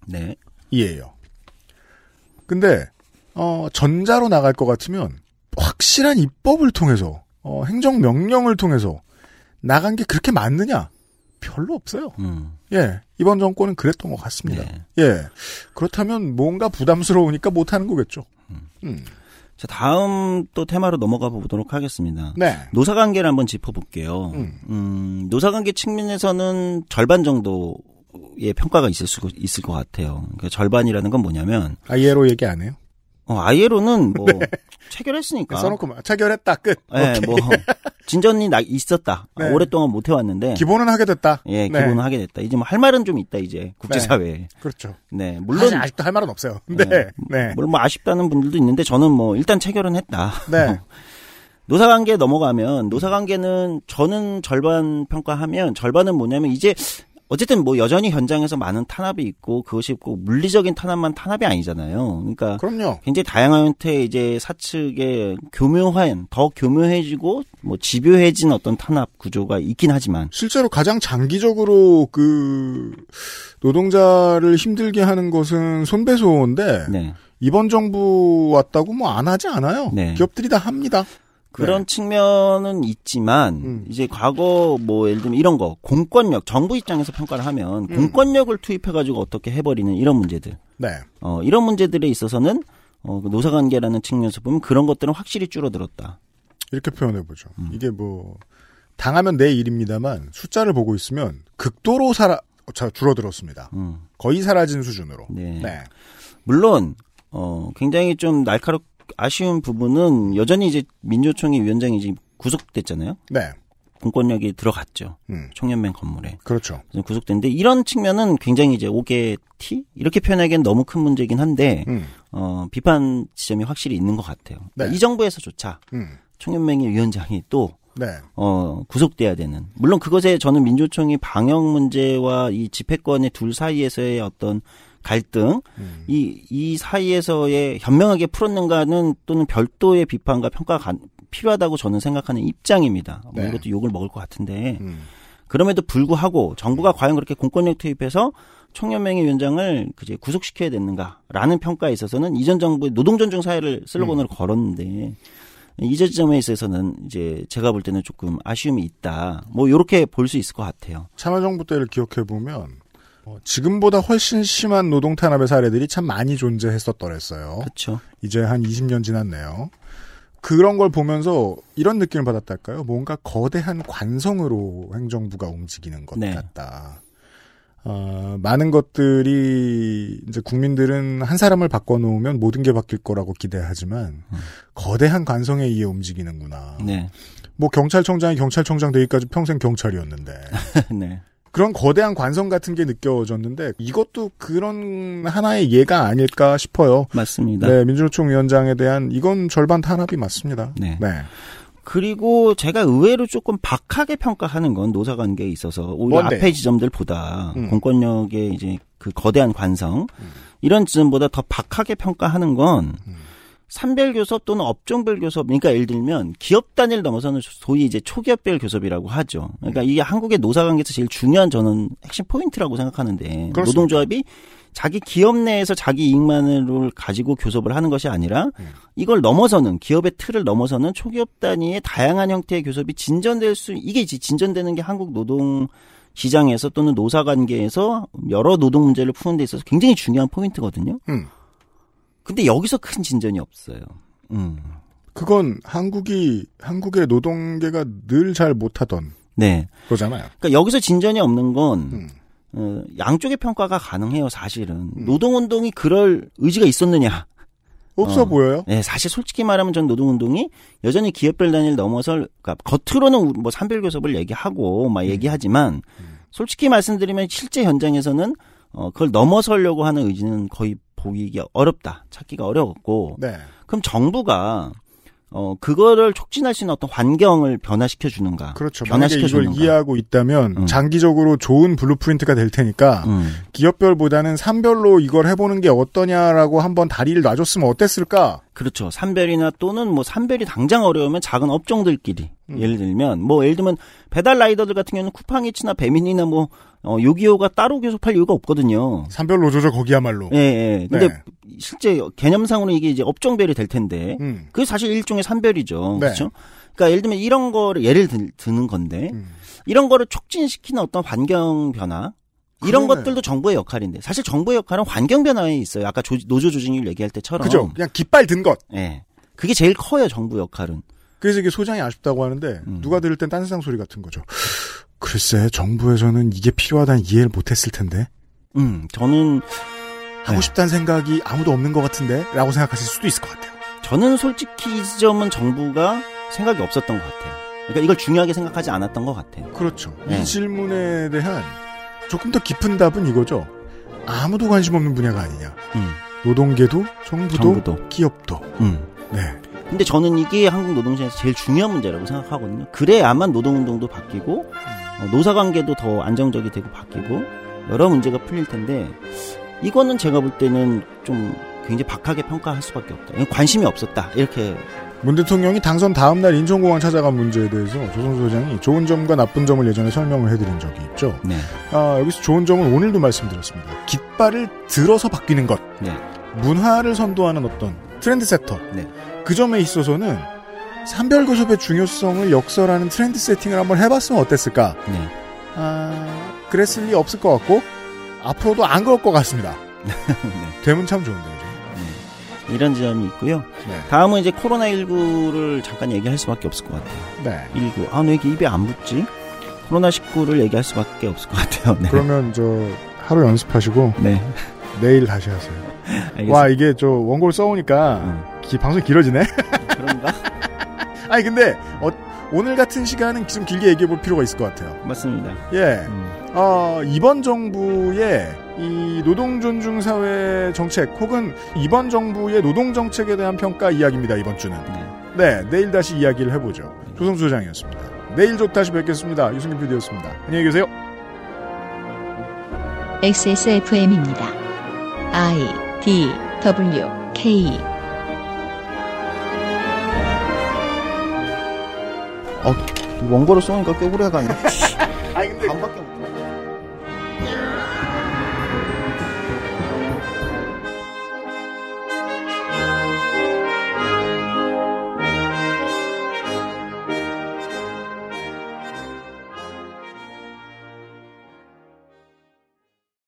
네. 근데 어, 전자로 나갈 것 같으면 확실한 입법을 통해서 어, 행정 명령을 통해서 나간 게 그렇게 맞느냐? 별로 없어요. 음. 예, 이번 정권은 그랬던 것 같습니다. 예, 그렇다면 뭔가 부담스러우니까 못 하는 거겠죠. 음. 자, 다음 또 테마로 넘어가 보도록 하겠습니다. 네. 노사관계를 한번 짚어볼게요. 음. 음, 노사관계 측면에서는 절반 정도의 평가가 있을 수 있을 것 같아요. 그러니까 절반이라는 건 뭐냐면 아이에로 얘기 안 해요? 어, 아이에로는 뭐 체결했으니까. 써놓고 막 체결했다 끝. 네, 오케이. 뭐 진전이 나 있었다. 네. 오랫동안 못 해왔는데 기본은 하게 됐다. 예, 네. 기본은 하게 됐다. 이제 뭐 할 말은 좀 있다 이제 국제사회에. 그렇죠. 네, 물론 물론 아직도 할 말은 없어요. 네, 네. 물론 뭐 아쉽다는 분들도 있는데 저는 뭐 일단 체결은 했다. 네. 노사관계 넘어가면 노사관계는 저는 절반 평가하면 절반은 뭐냐면 이제 어쨌든 뭐 여전히 현장에서 많은 탄압이 있고 그것이 꼭 물리적인 탄압만 탄압이 아니잖아요. 그러니까 그럼요. 굉장히 다양한 형태의 이제 사측의 교묘한 더 교묘해지고 뭐 집요해진 어떤 탄압 구조가 있긴 하지만 실제로 가장 장기적으로 그 노동자를 힘들게 하는 것은 손배소인데 네. 이번 정부 왔다고 뭐 안 하지 않아요. 네. 기업들이 다 합니다. 그런 네. 측면은 있지만 음. 이제 과거 뭐 예를 들면 이런 거 공권력 정부 입장에서 평가를 하면 음. 공권력을 투입해 가지고 어떻게 해버리는 이런 문제들 네. 어 이런 문제들에 있어서는 어 노사관계라는 측면에서 보면 그런 것들은 확실히 줄어들었다. 이렇게 표현해 보죠. 음. 이게 뭐 당하면 내 일입니다만 숫자를 보고 있으면 극도로 사라 자, 줄어들었습니다. 음. 거의 사라진 수준으로. 네. 네. 물론 어 굉장히 좀 날카롭 아쉬운 부분은 여전히 이제 민주총회 위원장이 이제 구속됐잖아요. 네. 공권력이 들어갔죠. 음. 총연맹 건물에. 그렇죠. 구속됐는데 이런 측면은 굉장히 이제 오개 티 이렇게 표현하기엔 너무 큰 문제긴 한데 음. 어 비판 지점이 확실히 있는 것 같아요. 그러니까 네. 이 정부에서조차 음. 총연맹의 위원장이 또 네. 어, 구속돼야 되는. 물론 그것에 저는 민주총이 방역 문제와 이 집회권의 둘 사이에서의 어떤 갈등, 음. 이, 이 사이에서의 현명하게 풀었는가는 또는 별도의 비판과 평가가 가- 필요하다고 저는 생각하는 입장입니다. 뭐 네. 이것도 욕을 먹을 것 같은데. 음. 그럼에도 불구하고 정부가 과연 그렇게 공권력 투입해서 총연맹의 위원장을 그제 구속시켜야 됐는가라는 평가에 있어서는 이전 정부의 노동존중 사회를 슬로건으로 음. 걸었는데 이 지점에 있어서는 이제 제가 볼 때는 조금 아쉬움이 있다. 뭐 이렇게 볼 수 있을 것 같아요. 참여정부 때를 기억해 보면 어, 지금보다 훨씬 심한 노동 탄압의 사례들이 참 많이 존재했었더랬어요. 그렇죠. 이제 한 20년 지났네요. 그런 걸 보면서 이런 느낌을 받았달까요? 뭔가 거대한 관성으로 행정부가 움직이는 것 네. 같다. 어, 많은 것들이 이제 국민들은 한 사람을 바꿔놓으면 모든 게 바뀔 거라고 기대하지만 거대한 관성에 의해 움직이는구나. 네. 뭐 경찰청장이 경찰청장 되기까지 평생 경찰이었는데 네. 그런 거대한 관성 같은 게 느껴졌는데 이것도 그런 하나의 예가 아닐까 싶어요. 맞습니다. 네, 민주노총 위원장에 대한 이건 절반 탄압이 맞습니다. 네. 그리고 제가 의외로 조금 박하게 평가하는 건 노사 관계에 있어서 오히려 뭔데요? 앞에 지점들보다 음. 공권력의 이제 그 거대한 관성 이런 지점보다 더 박하게 평가하는 건 음. 산별 교섭 또는 업종별 교섭, 그러니까 예를 들면 기업 단위를 넘어서는 소위 이제 초기업별 교섭이라고 하죠. 그러니까 이게 한국의 노사 관계에서 제일 중요한 저는 핵심 포인트라고 생각하는데 그렇습니다. 노동조합이 자기 기업 내에서 자기 이익만을 가지고 교섭을 하는 것이 아니라 음. 이걸 넘어서는 기업의 틀을 넘어서는 초기업 단위의 다양한 형태의 교섭이 진전될 수 이게 진전되는 게 한국 노동 시장에서 또는 노사 관계에서 여러 노동 문제를 푸는 데 있어서 굉장히 중요한 포인트거든요. 음. 근데 여기서 큰 진전이 없어요. 음. 그건 한국이 한국의 노동계가 늘 잘 못하던 네. 거잖아요. 그러니까 여기서 진전이 없는 건 음. 어, 양쪽의 평가가 가능해요. 사실은 노동운동이 그럴 의지가 있었느냐? 없어 어. 보여요. 네, 사실 솔직히 말하면 전 노동운동이 여전히 기업별 단위를 넘어서 그러니까 겉으로는 뭐 산별교섭을 얘기하고 음. 막 얘기하지만 솔직히 말씀드리면 실제 현장에서는 어, 그걸 넘어서려고 하는 의지는 거의 보기가 어렵다, 찾기가 어려웠고 네. 그럼 정부가 어 그거를 촉진할 수 있는 어떤 환경을 변화시켜 주는가? 그렇죠. 만약에 변화시켜 이걸 주는가? 이해하고 있다면 음. 장기적으로 좋은 blueprint가 될 테니까 음. 기업별보다는 산별로 이걸 해보는 게 어떠냐라고 한번 다리를 놔줬으면 어땠을까? 그렇죠. 산별이나 또는 뭐 산별이 당장 어려우면 작은 업종들끼리 음. 예를 들면 뭐 예를 들면 배달 라이더들 같은 경우는 쿠팡이츠나 배민이나 뭐 어, 요기요가 따로 교섭할 이유가 없거든요. 산별 노조죠 거기야말로. 예, 예. 근데 네. 실제 개념상으로 이게 이제 업종별이 될 텐데 음. 그게 사실 일종의 산별이죠. 네. 그렇죠? 그러니까 예를 들면 이런 거를 예를 들, 드는 건데 음. 이런 거를 촉진시키는 어떤 환경 변화 이런 그러네요. 것들도 정부의 역할인데 사실 정부의 역할은 환경 변화에 있어요. 아까 조- 노조 조직률 얘기할 때처럼 그죠? 그냥 깃발 든 것. 예. 그게 제일 커요, 정부 역할은. 그래서 이게 소장이 아쉽다고 하는데 음. 누가 들을 땐 딴 세상 소리 같은 거죠. 글쎄 정부에서는 이게 필요하다는 이해를 못했을 텐데 음, 저는 하고 네. 싶다는 생각이 아무도 없는 것 같은데라고 생각하실 수도 있을 것 같아요. 저는 솔직히 이 지점은 정부가 생각이 없었던 것 같아요. 그러니까 이걸 중요하게 생각하지 않았던 것 같아요. 그렇죠. 네. 이 질문에 대한 조금 더 깊은 답은 이거죠. 아무도 관심 없는 분야가 아니냐. 음, 노동계도 정부도, 정부도. 기업도. 음. 네. 근데 저는 이게 한국 노동시장에서 제일 중요한 문제라고 생각하거든요. 그래야만 노동운동도 바뀌고, 어, 노사 관계도 더 안정적이 되고 바뀌고, 여러 문제가 풀릴 텐데, 이거는 제가 볼 때는 좀 굉장히 박하게 평가할 수밖에 없다. 관심이 없었다. 이렇게 문 대통령이 당선 다음 날 인천공항 찾아간 문제에 대해서 조성수 소장이 좋은 점과 나쁜 점을 예전에 설명을 해드린 적이 있죠. 네. 아, 여기서 좋은 점은 오늘도 말씀드렸습니다. 깃발을 들어서 바뀌는 것. 네. 문화를 선도하는 어떤 트렌드 세터. 네. 그 점에 있어서는 산별교섭의 중요성을 역설하는 트렌드 세팅을 한번 해봤으면 어땠을까? 네. 아, 그랬을 리 없을 것 같고, 앞으로도 안 그럴 것 같습니다. 네. 되면 참 좋은데요. 이런 지점이 있고요. 네. 다음은 이제 코로나19를 잠깐 얘기할 수밖에 없을 것 같아요. 네. 19. 아, 왜 이게 입에 안 붙지? 코로나19를 얘기할 수밖에 없을 것 같아요. 네. 그러면 저 하루 연습하시고 네. 내일 다시 하세요. 알겠습니다. 와 이게 저 원고를 써오니까 기- 방송이 길어지네. 그런가? 아니 근데 어, 오늘 같은 시간은 좀 길게 얘기해 볼 필요가 있을 것 같아요. 맞습니다. 예. 음. 어, 이번 정부의 이 노동 존중 사회 정책 혹은 이번 정부의 노동 정책에 대한 평가 이야기입니다. 이번 주는. 네, 내일 다시 이야기를 해보죠. 조성수 소장이었습니다. 내일 조 다시 뵙겠습니다. 유승균 PD였습니다. 안녕히 계세요. XSFM입니다. I D W K 어, 원고를 쏘니까 꽤 오래 가네. 아니 근데 반밖에 못